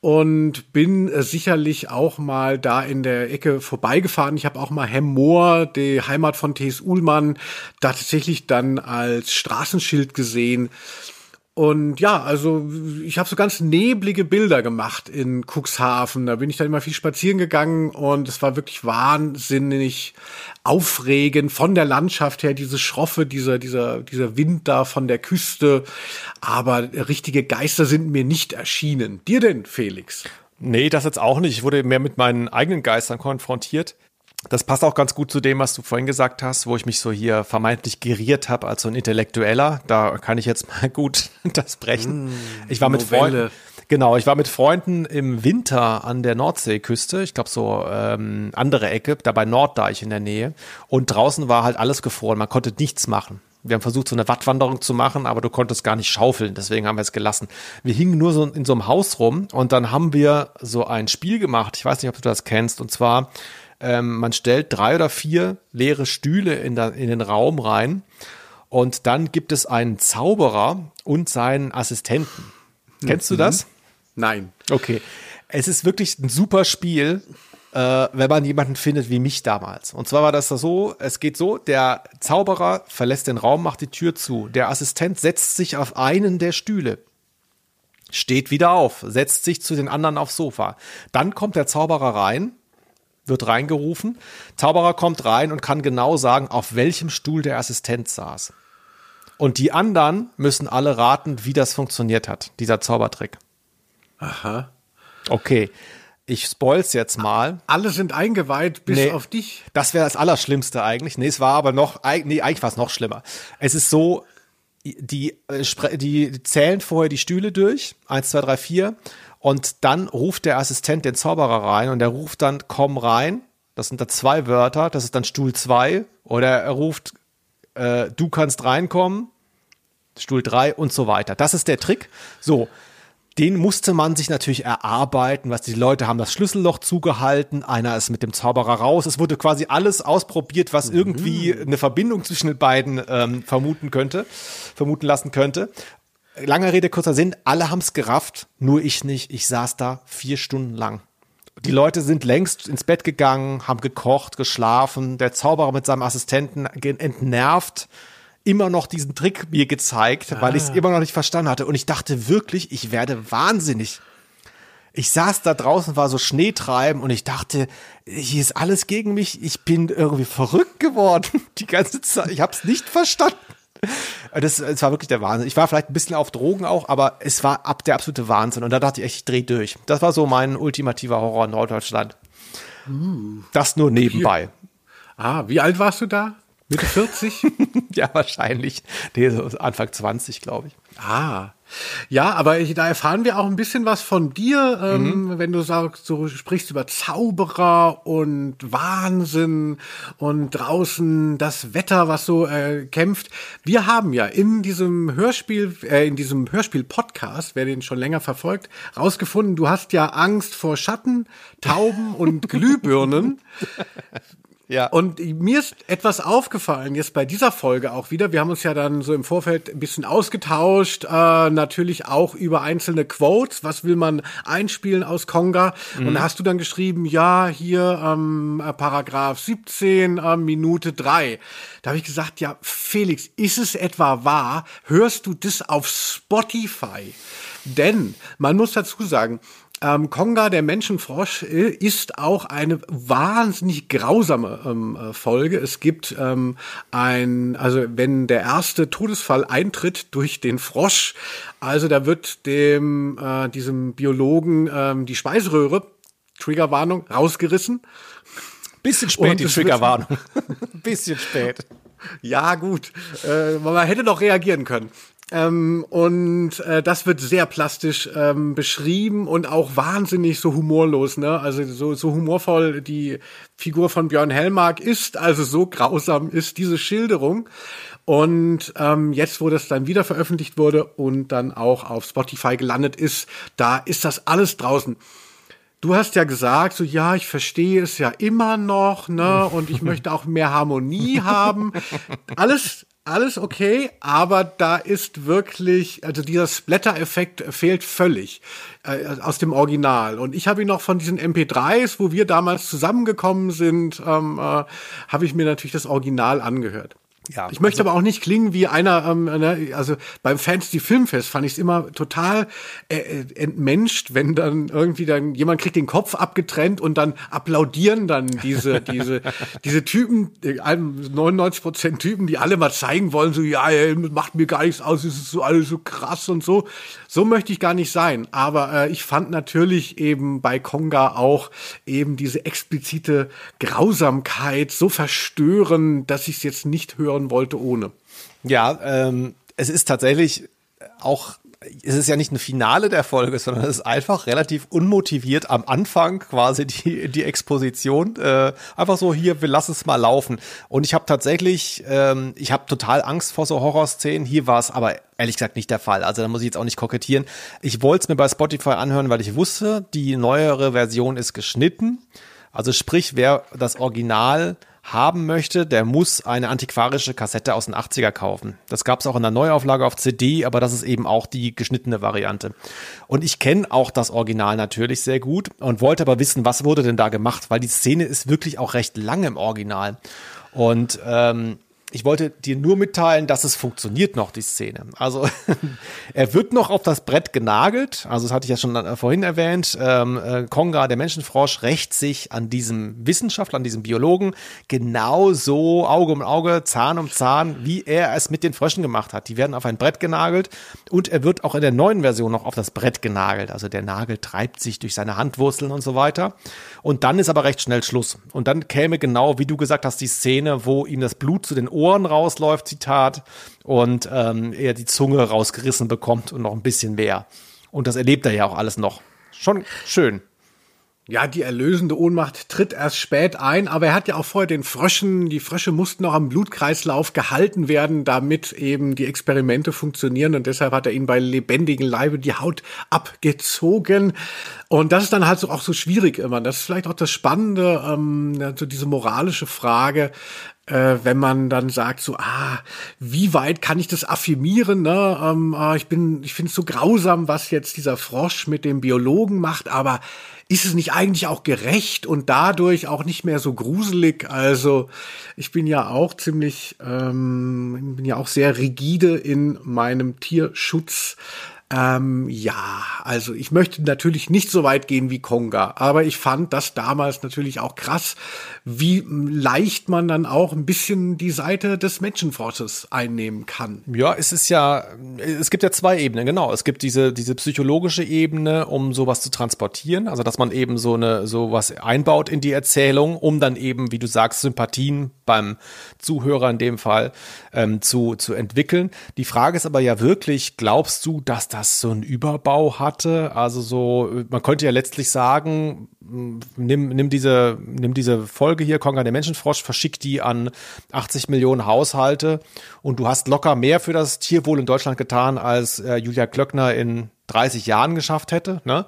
Speaker 2: Und bin äh, sicherlich auch mal da in der Ecke vorbeigefahren. Ich habe auch mal Hemmoor, die Heimat von T.S. Uhlmann, da tatsächlich dann als Straßenschild gesehen. Und ja, also ich habe so ganz neblige Bilder gemacht in Cuxhaven. Da bin ich dann immer viel spazieren gegangen und es war wirklich wahnsinnig aufregend von der Landschaft her, diese Schroffe, dieser, dieser, dieser Wind da von der Küste. Aber richtige Geister sind mir nicht erschienen. Dir denn, Felix?
Speaker 1: Nee, das jetzt auch nicht. Ich wurde mehr mit meinen eigenen Geistern konfrontiert. Das passt auch ganz gut zu dem, was du vorhin gesagt hast, wo ich mich so hier vermeintlich geriert habe als so ein Intellektueller. Da kann ich jetzt mal gut das brechen. Mm, ich war mit Freunden. Genau, ich war mit Freunden im Winter an der Nordseeküste, ich glaube so ähm, andere Ecke, da bei Norddeich in der Nähe. Und draußen war halt alles gefroren, man konnte nichts machen. Wir haben versucht, so eine Wattwanderung zu machen, aber du konntest gar nicht schaufeln, deswegen haben wir es gelassen. Wir hingen nur so in so einem Haus rum und dann haben wir so ein Spiel gemacht. Ich weiß nicht, ob du das kennst. Und zwar ähm, man stellt drei oder vier leere Stühle in, der, in den Raum rein und dann gibt es einen Zauberer und seinen Assistenten. Kennst du das?
Speaker 2: Nein.
Speaker 1: Okay. Es ist wirklich ein super Spiel, äh, wenn man jemanden findet wie mich damals. Und zwar war das so, es geht so, der Zauberer verlässt den Raum, macht die Tür zu. Der Assistent setzt sich auf einen der Stühle. Steht wieder auf, setzt sich zu den anderen aufs Sofa. Dann kommt der Zauberer rein, wird reingerufen. Zauberer kommt rein und kann genau sagen, auf welchem Stuhl der Assistent saß. Und die anderen müssen alle raten, wie das funktioniert hat, dieser Zaubertrick.
Speaker 2: Aha.
Speaker 1: Okay. Ich spoil's jetzt mal.
Speaker 2: Alle sind eingeweiht, bis nee, auf dich.
Speaker 1: Das wäre das Allerschlimmste eigentlich. Nee, es war aber noch, nee, eigentlich war es noch schlimmer. Es ist so, die, äh, die zählen vorher die Stühle durch. Eins, zwei, drei, vier. Und dann ruft der Assistent den Zauberer rein und er ruft dann, komm rein. Das sind da zwei Wörter, das ist dann Stuhl zwei. Oder er ruft, äh, du kannst reinkommen, Stuhl drei und so weiter. Das ist der Trick. So. Den musste man sich natürlich erarbeiten, was die Leute haben das Schlüsselloch zugehalten, einer ist mit dem Zauberer raus. Es wurde quasi alles ausprobiert, was mhm. irgendwie eine Verbindung zwischen den beiden ähm, vermuten könnte, vermuten lassen könnte lange Rede, kurzer Sinn, alle haben es gerafft, nur ich nicht. Ich saß da vier Stunden lang. Die Leute sind längst ins Bett gegangen, haben gekocht, geschlafen. Der Zauberer mit seinem Assistenten entnervt immer noch diesen Trick mir gezeigt, ah. weil ich es immer noch nicht verstanden hatte. Und ich dachte wirklich, ich werde wahnsinnig. Ich saß da draußen, war so Schneetreiben und ich dachte, hier ist alles gegen mich. Ich bin irgendwie verrückt geworden die ganze Zeit. Ich habe es nicht verstanden. Das, das war wirklich der Wahnsinn. Ich war vielleicht ein bisschen auf Drogen auch, aber es war ab der absolute Wahnsinn. Und da dachte ich echt, ich dreh durch. Das war so mein ultimativer Horror in Norddeutschland. Uh, das nur nebenbei.
Speaker 2: Wie, ah, wie alt warst du da? Mitte 40?
Speaker 1: ja, wahrscheinlich. Nee, so Anfang 20, glaube ich.
Speaker 2: Ah. Ja, aber ich, da erfahren wir auch ein bisschen was von dir, ähm, mhm. wenn du sagst, so sprichst über Zauberer und Wahnsinn und draußen das Wetter, was so äh, kämpft. Wir haben ja in diesem Hörspiel, äh, in diesem Hörspiel-Podcast, wer den schon länger verfolgt, rausgefunden, du hast ja Angst vor Schatten, Tauben und Glühbirnen. Ja. Und mir ist etwas aufgefallen, jetzt bei dieser Folge auch wieder. Wir haben uns ja dann so im Vorfeld ein bisschen ausgetauscht, äh, natürlich auch über einzelne Quotes. Was will man einspielen aus Konga? Mhm. Und da hast du dann geschrieben, ja, hier ähm, Paragraph 17, äh, Minute 3. Da habe ich gesagt, ja, Felix, ist es etwa wahr? Hörst du das auf Spotify? Denn man muss dazu sagen, ähm, Konga, der Menschenfrosch, äh, ist auch eine wahnsinnig grausame ähm, äh, Folge. Es gibt ähm, ein, also wenn der erste Todesfall eintritt durch den Frosch, also da wird dem äh, diesem Biologen ähm, die Speiseröhre, Triggerwarnung, rausgerissen.
Speaker 1: Bisschen spät Und die Triggerwarnung. Bisschen spät.
Speaker 2: Ja, gut. Äh, man hätte doch reagieren können. Ähm, und äh, das wird sehr plastisch ähm, beschrieben und auch wahnsinnig so humorlos, ne? Also so, so humorvoll die Figur von Björn Hellmark ist, also so grausam ist diese Schilderung. Und ähm, jetzt, wo das dann wieder veröffentlicht wurde und dann auch auf Spotify gelandet ist, da ist das alles draußen. Du hast ja gesagt, so ja, ich verstehe es ja immer noch, ne, und ich möchte auch mehr Harmonie haben. Alles alles okay, aber da ist wirklich, also dieser Splatter-Effekt fehlt völlig äh, aus dem Original. Und ich habe ihn noch von diesen MP3s, wo wir damals zusammengekommen sind, ähm, äh, habe ich mir natürlich das Original angehört. Ja, ich möchte also, aber auch nicht klingen wie einer, ähm, ne, also beim Fantasy Filmfest fand ich es immer total äh, äh, entmenscht, wenn dann irgendwie dann jemand kriegt den Kopf abgetrennt und dann applaudieren dann diese diese diese Typen, 99 Prozent Typen, die alle mal zeigen wollen, so ja, ey, macht mir gar nichts aus, es ist so alles so krass und so. So möchte ich gar nicht sein. Aber äh, ich fand natürlich eben bei Konga auch eben diese explizite Grausamkeit so verstörend, dass ich es jetzt nicht hören hören wollte ohne.
Speaker 1: Ja, ähm, es ist tatsächlich auch es ist ja nicht ein Finale der Folge, sondern es ist einfach relativ unmotiviert am Anfang quasi die, die Exposition. Äh, einfach so, hier, wir lassen es mal laufen. Und ich habe tatsächlich, ähm, ich habe total Angst vor so Horrorszenen. Hier war es aber ehrlich gesagt nicht der Fall. Also da muss ich jetzt auch nicht kokettieren. Ich wollte es mir bei Spotify anhören, weil ich wusste, die neuere Version ist geschnitten. Also sprich, wer das Original haben möchte, der muss eine antiquarische Kassette aus den 80er kaufen. Das gab es auch in der Neuauflage auf CD, aber das ist eben auch die geschnittene Variante. Und ich kenne auch das Original natürlich sehr gut und wollte aber wissen, was wurde denn da gemacht, weil die Szene ist wirklich auch recht lang im Original. Und ähm, ich wollte dir nur mitteilen, dass es funktioniert noch, die Szene. Also er wird noch auf das Brett genagelt, also das hatte ich ja schon äh, vorhin erwähnt. Ähm, äh, Konga, der Menschenfrosch, rächt sich an diesem Wissenschaftler, an diesem Biologen, genauso Auge um Auge, Zahn um Zahn, wie er es mit den Fröschen gemacht hat. Die werden auf ein Brett genagelt und er wird auch in der neuen Version noch auf das Brett genagelt. Also der Nagel treibt sich durch seine Handwurzeln und so weiter. Und dann ist aber recht schnell Schluss. Und dann käme genau, wie du gesagt hast, die Szene, wo ihm das Blut zu den Ohren rausläuft, Zitat, und ähm, er die Zunge rausgerissen bekommt und noch ein bisschen mehr. Und das erlebt er ja auch alles noch. Schon schön.
Speaker 2: Ja, die erlösende Ohnmacht tritt erst spät ein, aber er hat ja auch vorher den Fröschen, die Frösche mussten noch am Blutkreislauf gehalten werden, damit eben die Experimente funktionieren und deshalb hat er ihnen bei lebendigem Leibe die Haut abgezogen. Und das ist dann halt so auch so schwierig immer. Das ist vielleicht auch das Spannende, ähm, so diese moralische Frage, äh, wenn man dann sagt so, ah, wie weit kann ich das affirmieren? Ne? Ähm, ah, ich bin, ich finde es so grausam, was jetzt dieser Frosch mit dem Biologen macht, aber ist es nicht eigentlich auch gerecht und dadurch auch nicht mehr so gruselig? Also ich bin ja auch ziemlich, ähm, bin ja auch sehr rigide in meinem Tierschutz. Ähm, ja, also ich möchte natürlich nicht so weit gehen wie Konga, aber ich fand das damals natürlich auch krass, wie leicht man dann auch ein bisschen die Seite des Menschenforsches einnehmen kann.
Speaker 1: Ja, es ist ja, es gibt ja zwei Ebenen, genau. Es gibt diese, diese psychologische Ebene, um sowas zu transportieren, also dass man eben so eine, sowas einbaut in die Erzählung, um dann eben, wie du sagst, Sympathien beim Zuhörer in dem Fall ähm, zu, zu entwickeln. Die Frage ist aber ja wirklich, glaubst du, dass das so einen Überbau hatte. Also so, man könnte ja letztlich sagen, nimm, nimm diese, nimm diese Folge hier, Konga der Menschenfrosch, verschick die an 80 Millionen Haushalte und du hast locker mehr für das Tierwohl in Deutschland getan, als äh, Julia Klöckner in 30 Jahren geschafft hätte. Ne?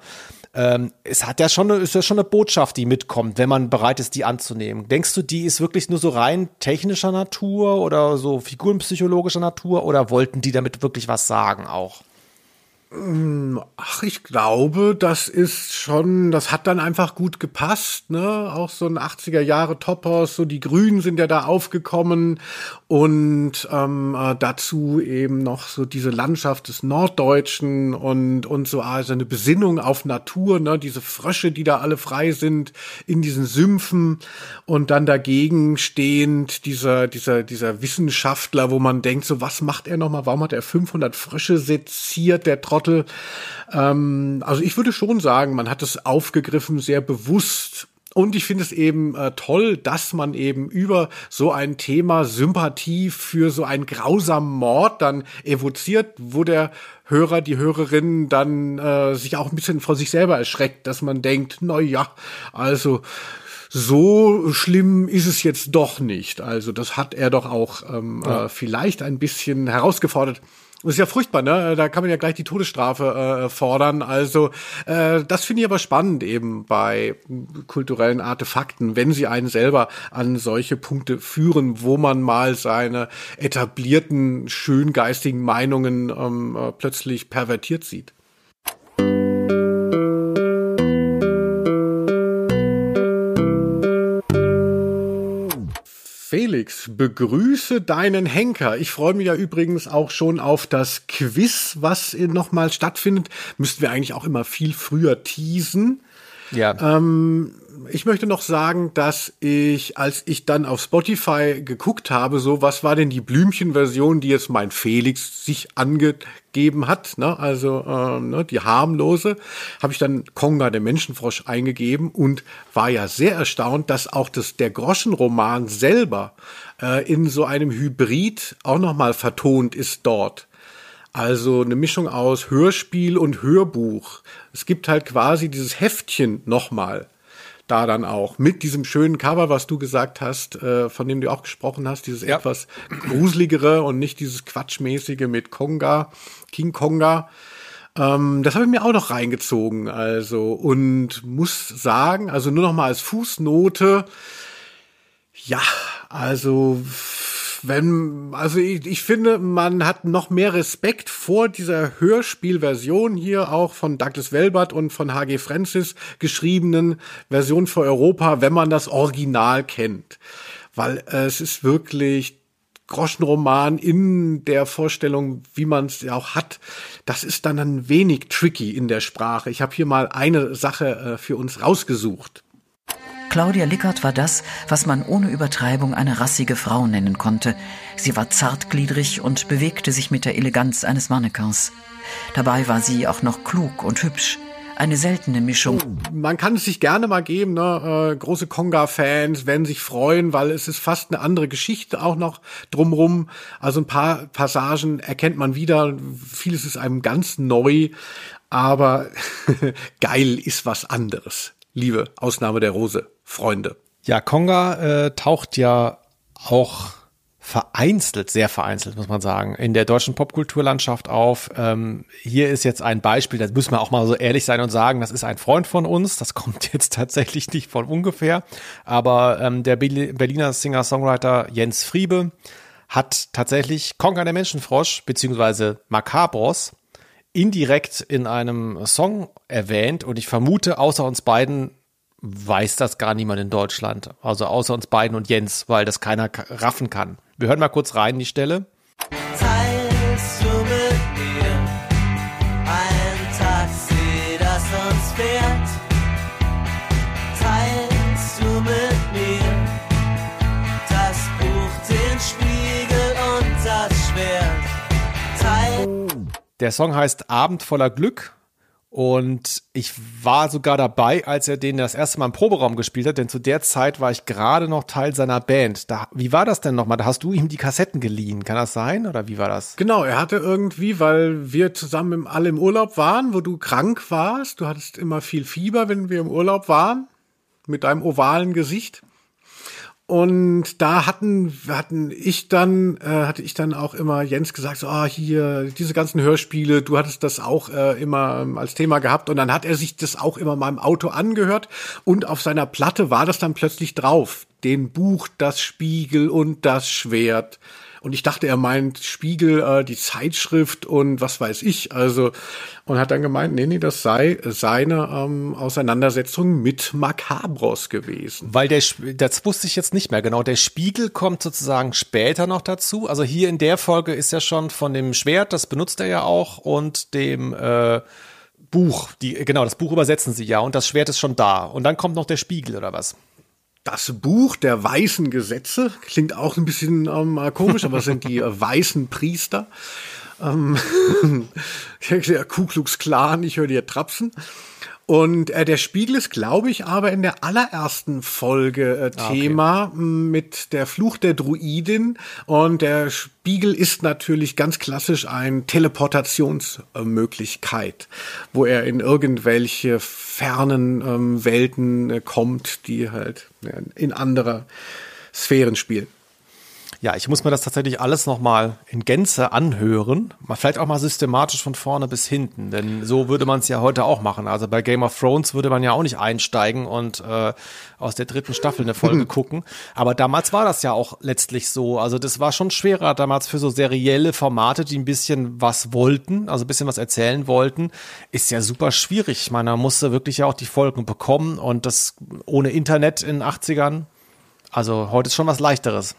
Speaker 1: Ähm, es hat ja schon, eine, ist ja schon eine Botschaft, die mitkommt, wenn man bereit ist, die anzunehmen. Denkst du, die ist wirklich nur so rein technischer Natur oder so figurenpsychologischer Natur oder wollten die damit wirklich was sagen auch?
Speaker 2: Mm, ach, ich glaube, das ist schon, das hat dann einfach gut gepasst, ne? Auch so ein 80er Jahre Topos, so die Grünen sind ja da aufgekommen und ähm, äh, dazu eben noch so diese Landschaft des Norddeutschen und und so also eine Besinnung auf Natur, ne? Diese Frösche, die da alle frei sind in diesen Sümpfen und dann dagegen stehend dieser dieser dieser Wissenschaftler, wo man denkt, so was macht er noch mal? Warum hat er 500 Frösche seziert? Der Trottel. Ähm, also ich würde schon sagen, man hat es aufgegriffen, sehr bewusst und ich finde es eben äh, toll, dass man eben über so ein Thema Sympathie für so einen grausamen Mord dann evoziert, wo der Hörer, die Hörerin dann äh, sich auch ein bisschen vor sich selber erschreckt, dass man denkt, na ja, also so schlimm ist es jetzt doch nicht. Also das hat er doch auch ähm, ja. äh, vielleicht ein bisschen herausgefordert. Ist ja furchtbar, ne? Da kann man ja gleich die Todesstrafe äh, fordern. Also äh, das finde ich aber spannend eben bei kulturellen Artefakten, wenn sie einen selber an solche Punkte führen, wo man mal seine etablierten, schöngeistigen Meinungen ähm, äh, plötzlich pervertiert sieht. Felix, begrüße deinen Henker. Ich freue mich ja übrigens auch schon auf das Quiz, was nochmal stattfindet. Müssten wir eigentlich auch immer viel früher teasen. Ja. Ähm, ich möchte noch sagen, dass ich, als ich dann auf Spotify geguckt habe, so was war denn die Blümchenversion, die jetzt mein Felix sich angegeben hat, ne? also ähm, ne, die harmlose, habe ich dann Konga, der Menschenfrosch, eingegeben und war ja sehr erstaunt, dass auch das, der Groschenroman selber äh, in so einem Hybrid auch nochmal vertont ist dort. Also eine Mischung aus Hörspiel und Hörbuch. Es gibt halt quasi dieses Heftchen nochmal da dann auch mit diesem schönen Cover, was du gesagt hast, äh, von dem du auch gesprochen hast, dieses ja. etwas gruseligere und nicht dieses Quatschmäßige mit Konga, King Konga. Ähm, das habe ich mir auch noch reingezogen, also und muss sagen, also nur noch mal als Fußnote, ja, also wenn, also ich, ich finde, man hat noch mehr Respekt vor dieser Hörspielversion hier auch von Douglas Welbert und von H.G. Francis geschriebenen Version für Europa, wenn man das Original kennt. Weil äh, es ist wirklich Groschenroman in der Vorstellung, wie man es ja auch hat, das ist dann ein wenig tricky in der Sprache. Ich habe hier mal eine Sache äh, für uns rausgesucht.
Speaker 14: Claudia Lickert war das, was man ohne Übertreibung eine rassige Frau nennen konnte. Sie war zartgliedrig und bewegte sich mit der Eleganz eines Mannequins. Dabei war sie auch noch klug und hübsch. Eine seltene Mischung.
Speaker 2: Man kann es sich gerne mal geben, ne? Äh, große Konga-Fans werden sich freuen, weil es ist fast eine andere Geschichte auch noch drumrum. Also ein paar Passagen erkennt man wieder. Vieles ist einem ganz neu, aber geil ist was anderes liebe Ausnahme der Rose, Freunde.
Speaker 1: Ja, Konga äh, taucht ja auch vereinzelt, sehr vereinzelt, muss man sagen, in der deutschen Popkulturlandschaft auf. Ähm, hier ist jetzt ein Beispiel, da müssen wir auch mal so ehrlich sein und sagen, das ist ein Freund von uns, das kommt jetzt tatsächlich nicht von ungefähr, aber ähm, der Berliner Singer-Songwriter Jens Friebe hat tatsächlich Konga der Menschenfrosch, beziehungsweise Macabros, indirekt in einem Song erwähnt und ich vermute, außer uns beiden weiß das gar niemand in Deutschland. Also außer uns beiden und Jens, weil das keiner raffen kann. Wir hören mal kurz rein die Stelle. Der Song heißt Abend voller Glück und ich war sogar dabei, als er den das erste Mal im Proberaum gespielt hat, denn zu der Zeit war ich gerade noch Teil seiner Band. Da, wie war das denn nochmal? Da hast du ihm die Kassetten geliehen. Kann das sein? Oder wie war das?
Speaker 2: Genau, er hatte irgendwie, weil wir zusammen im, alle im Urlaub waren, wo du krank warst. Du hattest immer viel Fieber, wenn wir im Urlaub waren. Mit deinem ovalen Gesicht. Und da hatten, hatten ich dann, äh, hatte ich dann auch immer Jens gesagt, so, ah, hier, diese ganzen Hörspiele, du hattest das auch äh, immer ähm, als Thema gehabt. Und dann hat er sich das auch immer mal im Auto angehört. Und auf seiner Platte war das dann plötzlich drauf. Den Buch, das Spiegel und das Schwert. Und ich dachte, er meint Spiegel, äh, die Zeitschrift und was weiß ich. Also, und hat dann gemeint, nee, nee, das sei seine ähm, Auseinandersetzung mit Macabros gewesen.
Speaker 1: Weil der, das wusste ich jetzt nicht mehr genau. Der Spiegel kommt sozusagen später noch dazu. Also hier in der Folge ist ja schon von dem Schwert, das benutzt er ja auch, und dem äh, Buch, die, genau, das Buch übersetzen sie ja und das Schwert ist schon da. Und dann kommt noch der Spiegel oder was?
Speaker 2: Das Buch der weißen Gesetze klingt auch ein bisschen ähm, komisch, aber es sind die äh, weißen Priester. Ähm, der Ku Klux Klan, ich höre dir trapsen. Und äh, der Spiegel ist, glaube ich, aber in der allerersten Folge äh, ah, Thema okay. mit der Fluch der Druidin. Und der Spiegel ist natürlich ganz klassisch eine Teleportationsmöglichkeit, wo er in irgendwelche fernen ähm, Welten äh, kommt, die halt ja, in anderer Sphären spielen.
Speaker 1: Ja, ich muss mir das tatsächlich alles nochmal in Gänze anhören. Mal vielleicht auch mal systematisch von vorne bis hinten. Denn so würde man es ja heute auch machen. Also bei Game of Thrones würde man ja auch nicht einsteigen und äh, aus der dritten Staffel eine Folge gucken. Aber damals war das ja auch letztlich so. Also das war schon schwerer damals für so serielle Formate, die ein bisschen was wollten, also ein bisschen was erzählen wollten. Ist ja super schwierig. Ich meine, man musste wirklich ja auch die Folgen bekommen und das ohne Internet in den 80ern. Also heute ist schon was leichteres.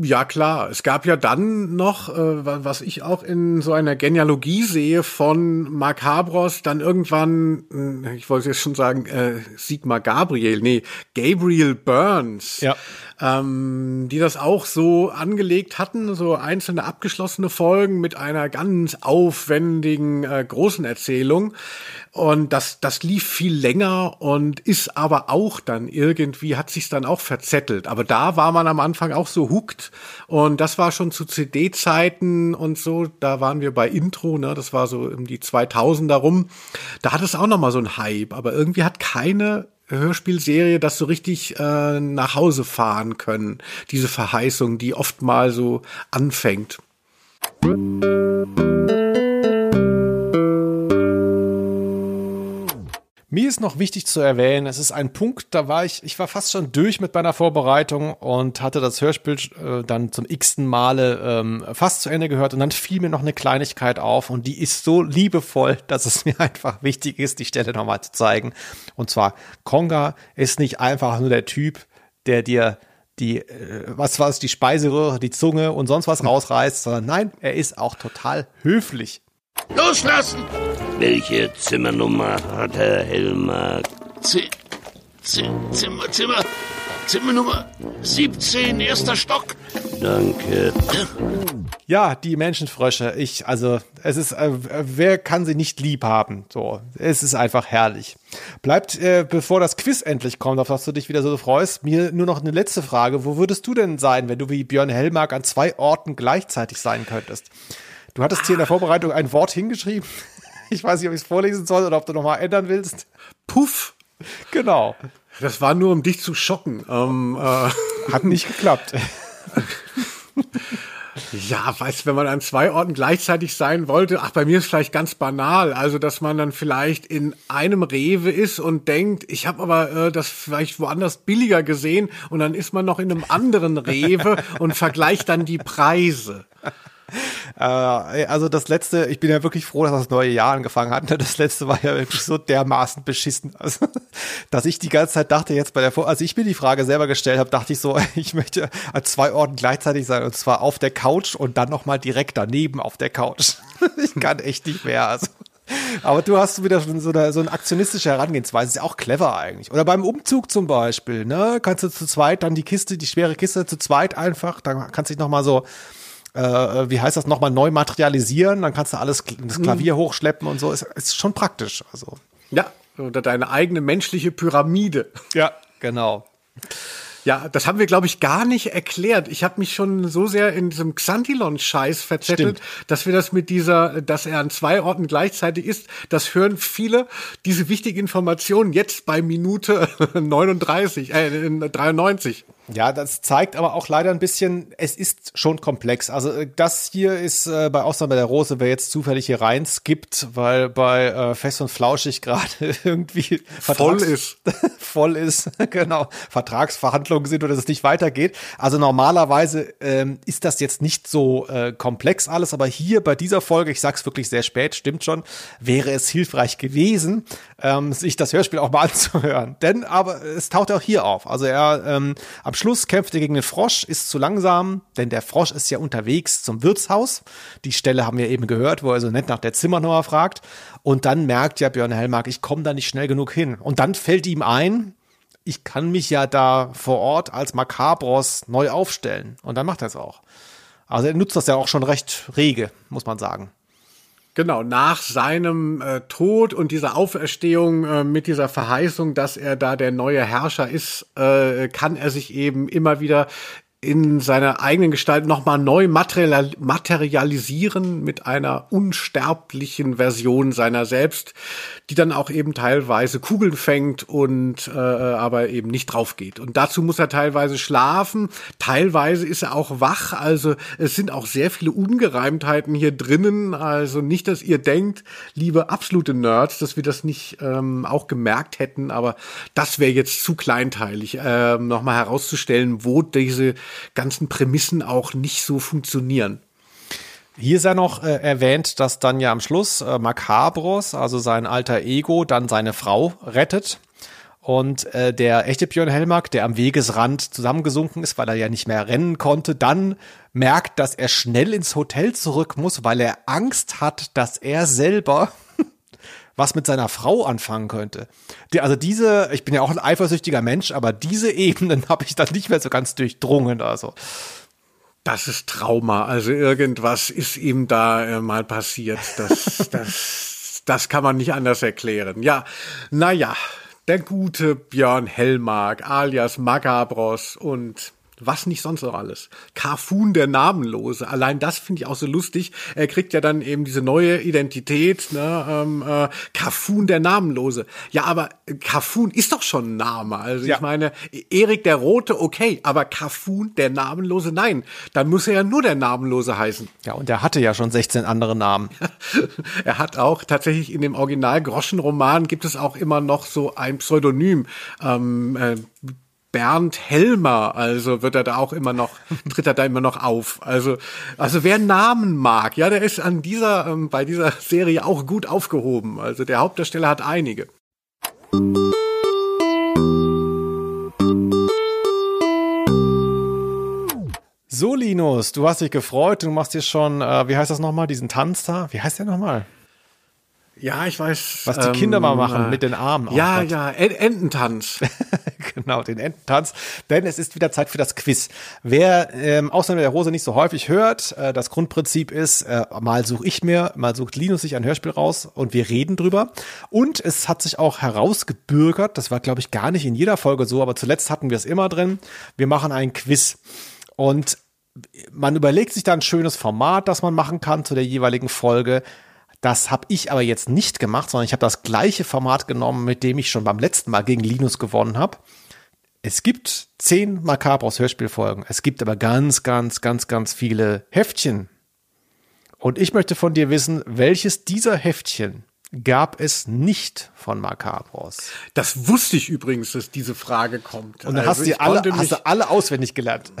Speaker 2: Ja, klar. Es gab ja dann noch, äh, was ich auch in so einer Genealogie sehe von Macabros, dann irgendwann, äh, ich wollte jetzt schon sagen, äh, Sigmar Gabriel, nee, Gabriel Burns. Ja ähm, die das auch so angelegt hatten, so einzelne abgeschlossene Folgen mit einer ganz aufwendigen äh, großen Erzählung. Und das, das lief viel länger und ist aber auch dann irgendwie, hat sich dann auch verzettelt. Aber da war man am Anfang auch so hooked. Und das war schon zu CD-Zeiten und so. Da waren wir bei Intro, ne? Das war so um die 2000er rum. Da hat es auch noch mal so ein Hype. Aber irgendwie hat keine Hörspielserie das so richtig äh, nach Hause fahren können. Diese Verheißung, die oft mal so anfängt.
Speaker 1: Mir ist noch wichtig zu erwähnen, es ist ein Punkt, da war ich, ich war fast schon durch mit meiner Vorbereitung und hatte das Hörspiel äh, dann zum x-ten Male ähm, fast zu Ende gehört und dann fiel mir noch eine Kleinigkeit auf und die ist so liebevoll, dass es mir einfach wichtig ist, die Stelle nochmal zu zeigen. Und zwar, Konga ist nicht einfach nur der Typ, der dir die, äh, was war es, die Speiseröhre, die Zunge und sonst was rausreißt, sondern nein, er ist auch total höflich.
Speaker 12: Loslassen! Welche Zimmernummer hat Herr Helmer?
Speaker 15: Z Z Zimmer, Zimmer, Zimmernummer 17, erster Stock.
Speaker 12: Danke.
Speaker 1: Ja, die Menschenfrösche. Ich, also, es ist, äh, wer kann sie nicht lieb haben? So, es ist einfach herrlich. Bleibt, äh, bevor das Quiz endlich kommt, auf das du dich wieder so freust, mir nur noch eine letzte Frage. Wo würdest du denn sein, wenn du wie Björn Hellmark an zwei Orten gleichzeitig sein könntest? Du hattest hier in der Vorbereitung ein Wort hingeschrieben. Ich weiß nicht, ob ich es vorlesen soll oder ob du nochmal ändern willst.
Speaker 2: Puff.
Speaker 1: Genau.
Speaker 2: Das war nur, um dich zu schocken. Ähm,
Speaker 1: äh. Hat nicht geklappt.
Speaker 2: Ja, weißt wenn man an zwei Orten gleichzeitig sein wollte, ach, bei mir ist vielleicht ganz banal, also dass man dann vielleicht in einem Rewe ist und denkt, ich habe aber äh, das vielleicht woanders billiger gesehen und dann ist man noch in einem anderen Rewe und vergleicht dann die Preise.
Speaker 1: Äh, also das letzte, ich bin ja wirklich froh, dass das neue Jahr angefangen hat. Das letzte war ja wirklich so dermaßen beschissen, also, dass ich die ganze Zeit dachte jetzt bei der, Vor als ich mir die Frage selber gestellt habe, dachte ich so, ich möchte an zwei Orten gleichzeitig sein und zwar auf der Couch und dann noch mal direkt daneben auf der Couch. ich kann echt nicht mehr. Also. Aber du hast wieder schon so eine, so eine aktionistische Herangehensweise, ist ja auch clever eigentlich. Oder beim Umzug zum Beispiel, ne? Kannst du zu zweit dann die Kiste, die schwere Kiste zu zweit einfach, dann kannst du dich noch mal so äh, wie heißt das, nochmal neu materialisieren, dann kannst du alles, das Klavier mhm. hochschleppen und so, ist, ist schon praktisch. Also.
Speaker 2: Ja, oder deine eigene menschliche Pyramide.
Speaker 1: Ja, genau.
Speaker 2: Ja, das haben wir, glaube ich, gar nicht erklärt. Ich habe mich schon so sehr in diesem Xantilon-Scheiß verzettelt, Stimmt. dass wir das mit dieser, dass er an zwei Orten gleichzeitig ist, das hören viele, diese wichtige Information jetzt bei Minute 39, äh, 93.
Speaker 1: Ja, das zeigt aber auch leider ein bisschen, es ist schon komplex. Also äh, das hier ist äh, bei Ausnahme der Rose, wer jetzt zufällig hier rein skippt, weil bei äh, Fest und Flauschig gerade irgendwie
Speaker 2: voll ist.
Speaker 1: voll ist, genau, Vertragsverhandlungen sind oder es nicht weitergeht. Also normalerweise ähm, ist das jetzt nicht so äh, komplex alles, aber hier bei dieser Folge, ich sag's wirklich sehr spät, stimmt schon, wäre es hilfreich gewesen, ähm, sich das Hörspiel auch mal anzuhören. Denn aber es taucht auch hier auf. Also er ähm, am Schluss kämpft er gegen den Frosch, ist zu langsam, denn der Frosch ist ja unterwegs zum Wirtshaus. Die Stelle haben wir eben gehört, wo er so nett nach der Zimmernummer fragt. Und dann merkt ja Björn Hellmark, ich komme da nicht schnell genug hin. Und dann fällt ihm ein, ich kann mich ja da vor Ort als Makabros neu aufstellen. Und dann macht er es auch. Also er nutzt das ja auch schon recht rege, muss man sagen.
Speaker 2: Genau, nach seinem äh, Tod und dieser Auferstehung äh, mit dieser Verheißung, dass er da der neue Herrscher ist, äh, kann er sich eben immer wieder in seiner eigenen Gestalt nochmal neu material materialisieren mit einer unsterblichen Version seiner selbst, die dann auch eben teilweise Kugeln fängt und äh, aber eben nicht drauf geht. Und dazu muss er teilweise schlafen, teilweise ist er auch wach, also es sind auch sehr viele Ungereimtheiten hier drinnen, also nicht, dass ihr denkt, liebe absolute Nerds, dass wir das nicht ähm, auch gemerkt hätten, aber das wäre jetzt zu kleinteilig, äh, nochmal herauszustellen, wo diese ganzen Prämissen auch nicht so funktionieren.
Speaker 1: Hier ist ja noch äh, erwähnt, dass dann ja am Schluss äh, Macabros, also sein alter Ego, dann seine Frau rettet. Und äh, der echte Björn Helmark, der am Wegesrand zusammengesunken ist, weil er ja nicht mehr rennen konnte, dann merkt, dass er schnell ins Hotel zurück muss, weil er Angst hat, dass er selber was mit seiner Frau anfangen könnte. Die, also diese, ich bin ja auch ein eifersüchtiger Mensch, aber diese Ebenen habe ich dann nicht mehr so ganz durchdrungen. Also
Speaker 2: das ist Trauma. Also irgendwas ist ihm da äh, mal passiert. Das, das, das kann man nicht anders erklären. Ja, naja, der gute Björn Hellmark alias Magabros und was nicht sonst noch alles. Carfun der Namenlose. Allein das finde ich auch so lustig. Er kriegt ja dann eben diese neue Identität, ne? Ähm, äh, Carfun der Namenlose. Ja, aber Carfun ist doch schon ein Name. Also ja. ich meine, Erik der Rote, okay, aber Carfun der Namenlose, nein. Dann muss er ja nur der Namenlose heißen.
Speaker 1: Ja, und er hatte ja schon 16 andere Namen.
Speaker 2: er hat auch tatsächlich in dem Original Groschenroman gibt es auch immer noch so ein Pseudonym. Ähm, äh, Bernd Helmer, also wird er da auch immer noch, tritt er da immer noch auf. Also, also wer Namen mag, ja, der ist an dieser, ähm, bei dieser Serie auch gut aufgehoben. Also der Hauptdarsteller hat einige.
Speaker 1: So, Linus, du hast dich gefreut, du machst dir schon, äh, wie heißt das nochmal, diesen Tanz da? Wie heißt der nochmal?
Speaker 2: Ja, ich weiß.
Speaker 1: Was die Kinder mal machen äh, mit den Armen.
Speaker 2: Ja, ja, Ententanz.
Speaker 1: genau, den Ententanz. Denn es ist wieder Zeit für das Quiz. Wer ähm, außer der Hose nicht so häufig hört, äh, das Grundprinzip ist, äh, mal suche ich mir, mal sucht Linus sich ein Hörspiel raus und wir reden drüber. Und es hat sich auch herausgebürgert, das war, glaube ich, gar nicht in jeder Folge so, aber zuletzt hatten wir es immer drin. Wir machen ein Quiz. Und man überlegt sich da ein schönes Format, das man machen kann zu der jeweiligen Folge. Das habe ich aber jetzt nicht gemacht, sondern ich habe das gleiche Format genommen, mit dem ich schon beim letzten Mal gegen Linus gewonnen habe. Es gibt zehn Macabros Hörspielfolgen. Es gibt aber ganz, ganz, ganz, ganz viele Heftchen. Und ich möchte von dir wissen, welches dieser Heftchen gab es nicht von Macabros.
Speaker 2: Das wusste ich übrigens, dass diese Frage kommt.
Speaker 1: Und dann also hast, du alle, hast du alle auswendig gelernt.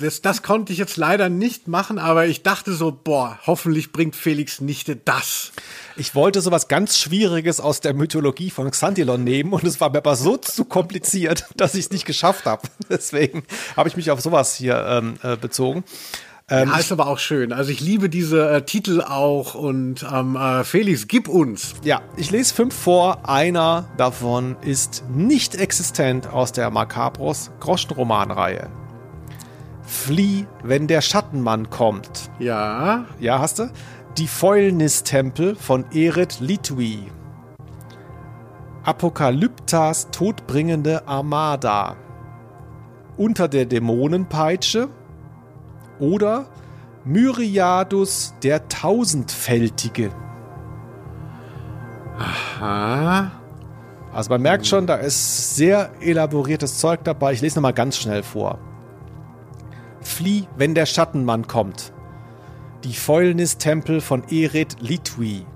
Speaker 2: Das, das konnte ich jetzt leider nicht machen, aber ich dachte so, boah, hoffentlich bringt Felix Nichte das.
Speaker 1: Ich wollte sowas ganz Schwieriges aus der Mythologie von Xantilon nehmen und es war mir aber so zu kompliziert, dass ich es nicht geschafft habe. Deswegen habe ich mich auf sowas hier ähm, äh, bezogen.
Speaker 2: Ähm, ja, ist aber auch schön. Also ich liebe diese äh, Titel auch und ähm, äh, Felix, gib uns.
Speaker 1: Ja, ich lese fünf vor. Einer davon ist nicht existent aus der Macabros Groschenromanreihe. Flieh, wenn der Schattenmann kommt.
Speaker 2: Ja.
Speaker 1: Ja, hast du? Die Fäulnistempel von Eret Litwi. Apokalyptas todbringende Armada. Unter der Dämonenpeitsche oder Myriadus der Tausendfältige.
Speaker 2: Aha.
Speaker 1: Also man merkt schon, da ist sehr elaboriertes Zeug dabei. Ich lese nochmal ganz schnell vor. Flieh, wenn der Schattenmann kommt. Die Fäulnistempel von Eret Litwi.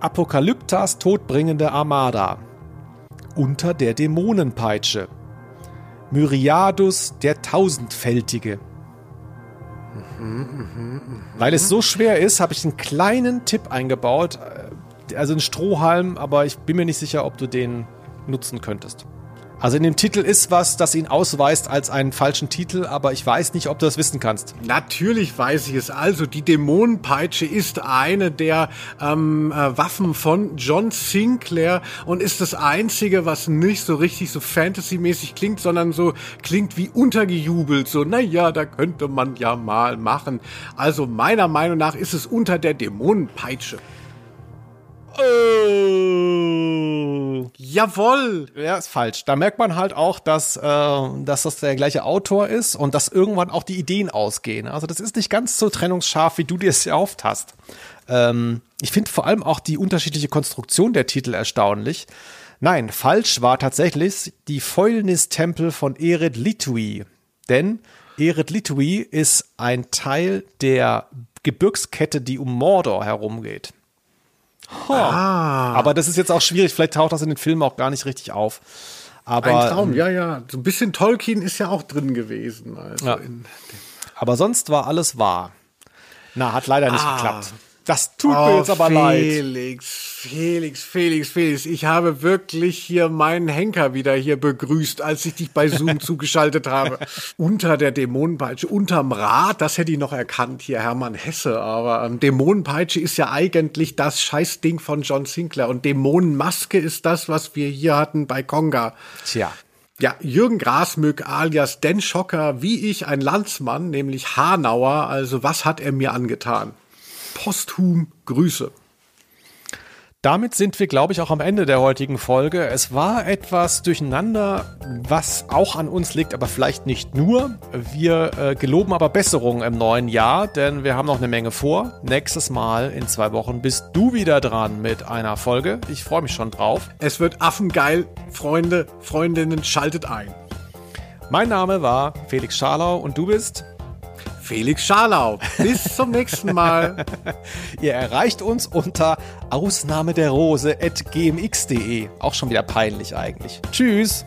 Speaker 1: Apokalyptas todbringende Armada. Unter der Dämonenpeitsche. Myriadus der Tausendfältige. Weil es so schwer ist, habe ich einen kleinen Tipp eingebaut. Äh, also einen Strohhalm, aber ich bin mir nicht sicher, ob du den nutzen könntest. Also in dem Titel ist was, das ihn ausweist als einen falschen Titel, aber ich weiß nicht, ob du das wissen kannst.
Speaker 2: Natürlich weiß ich es. Also die Dämonenpeitsche ist eine der ähm, äh, Waffen von John Sinclair und ist das einzige, was nicht so richtig so Fantasy-mäßig klingt, sondern so klingt wie untergejubelt. So, naja, da könnte man ja mal machen. Also meiner Meinung nach ist es unter der Dämonenpeitsche.
Speaker 1: Oh.
Speaker 2: Jawoll!
Speaker 1: Ja, ist falsch. Da merkt man halt auch, dass, äh, dass das der gleiche Autor ist und dass irgendwann auch die Ideen ausgehen. Also das ist nicht ganz so trennungsscharf, wie du dir es erhofft hast. Ähm, ich finde vor allem auch die unterschiedliche Konstruktion der Titel erstaunlich. Nein, falsch war tatsächlich die Fäulnis-Tempel von Ered Litui. Denn Ered Litui ist ein Teil der Gebirgskette, die um Mordor herumgeht.
Speaker 2: Ah.
Speaker 1: Aber das ist jetzt auch schwierig, vielleicht taucht das in den Filmen auch gar nicht richtig auf. Aber,
Speaker 2: Ein Traum,
Speaker 1: ähm,
Speaker 2: ja, ja. So ein bisschen Tolkien ist ja auch drin gewesen. Also
Speaker 1: Ja. aber sonst war alles wahr. Na, hat leider nicht
Speaker 2: Ah.
Speaker 1: geklappt. Das tut
Speaker 2: oh,
Speaker 1: mir jetzt aber leid.
Speaker 2: Felix, Felix, Felix. Ich habe wirklich hier meinen Henker wieder hier begrüßt, als ich dich bei Zoom zugeschaltet habe. Unter der Dämonenpeitsche, unterm Rad, das hätte ich noch erkannt, hier Hermann Hesse. Aber ähm, Dämonenpeitsche ist ja eigentlich das Scheißding von John Sinclair. Und Dämonenmaske ist das, was wir hier hatten bei Konga.
Speaker 1: Tja.
Speaker 2: Ja, Jürgen Grasmück alias Den Schocker, wie ich, ein Landsmann, nämlich Hanauer. Also was hat er mir angetan? Posthum Grüße.
Speaker 1: Damit sind wir, glaube ich, auch am Ende der heutigen Folge. Es war etwas durcheinander, was auch an uns liegt, aber vielleicht nicht nur. Wir äh, geloben aber Besserung im neuen Jahr, denn wir haben noch eine Menge vor. Nächstes Mal in zwei Wochen bist du wieder dran mit einer Folge. Ich freue mich schon drauf.
Speaker 2: Es wird affengeil. Freunde, Freundinnen, schaltet ein.
Speaker 1: Mein Name war Felix Scharlau und du bist
Speaker 2: Felix Scharlau. Bis zum nächsten Mal.
Speaker 1: Ihr erreicht uns unter Ausnahme der Rose at gmx.de. Auch schon wieder peinlich eigentlich. Tschüss.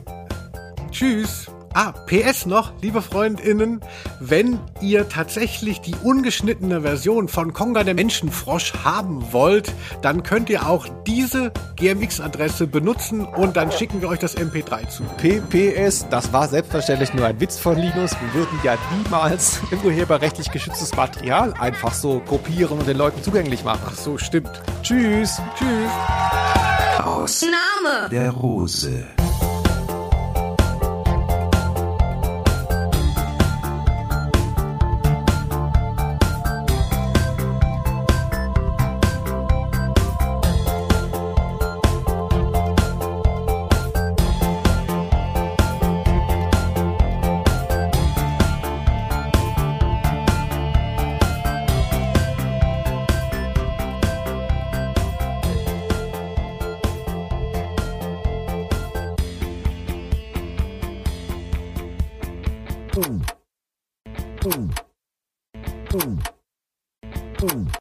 Speaker 2: Tschüss. Ah, PS noch, liebe Freundinnen, wenn ihr tatsächlich die ungeschnittene Version von Konga der Menschenfrosch haben wollt, dann könnt ihr auch diese GMX-Adresse benutzen und dann schicken wir euch das MP3 zu.
Speaker 1: PPS, das war selbstverständlich nur ein Witz von Linus. Wir würden ja niemals urheberrechtlich geschütztes Material einfach so kopieren und den Leuten zugänglich machen.
Speaker 2: Ach so, stimmt.
Speaker 1: Tschüss.
Speaker 2: Tschüss.
Speaker 16: Aus
Speaker 17: Name.
Speaker 16: der Rose.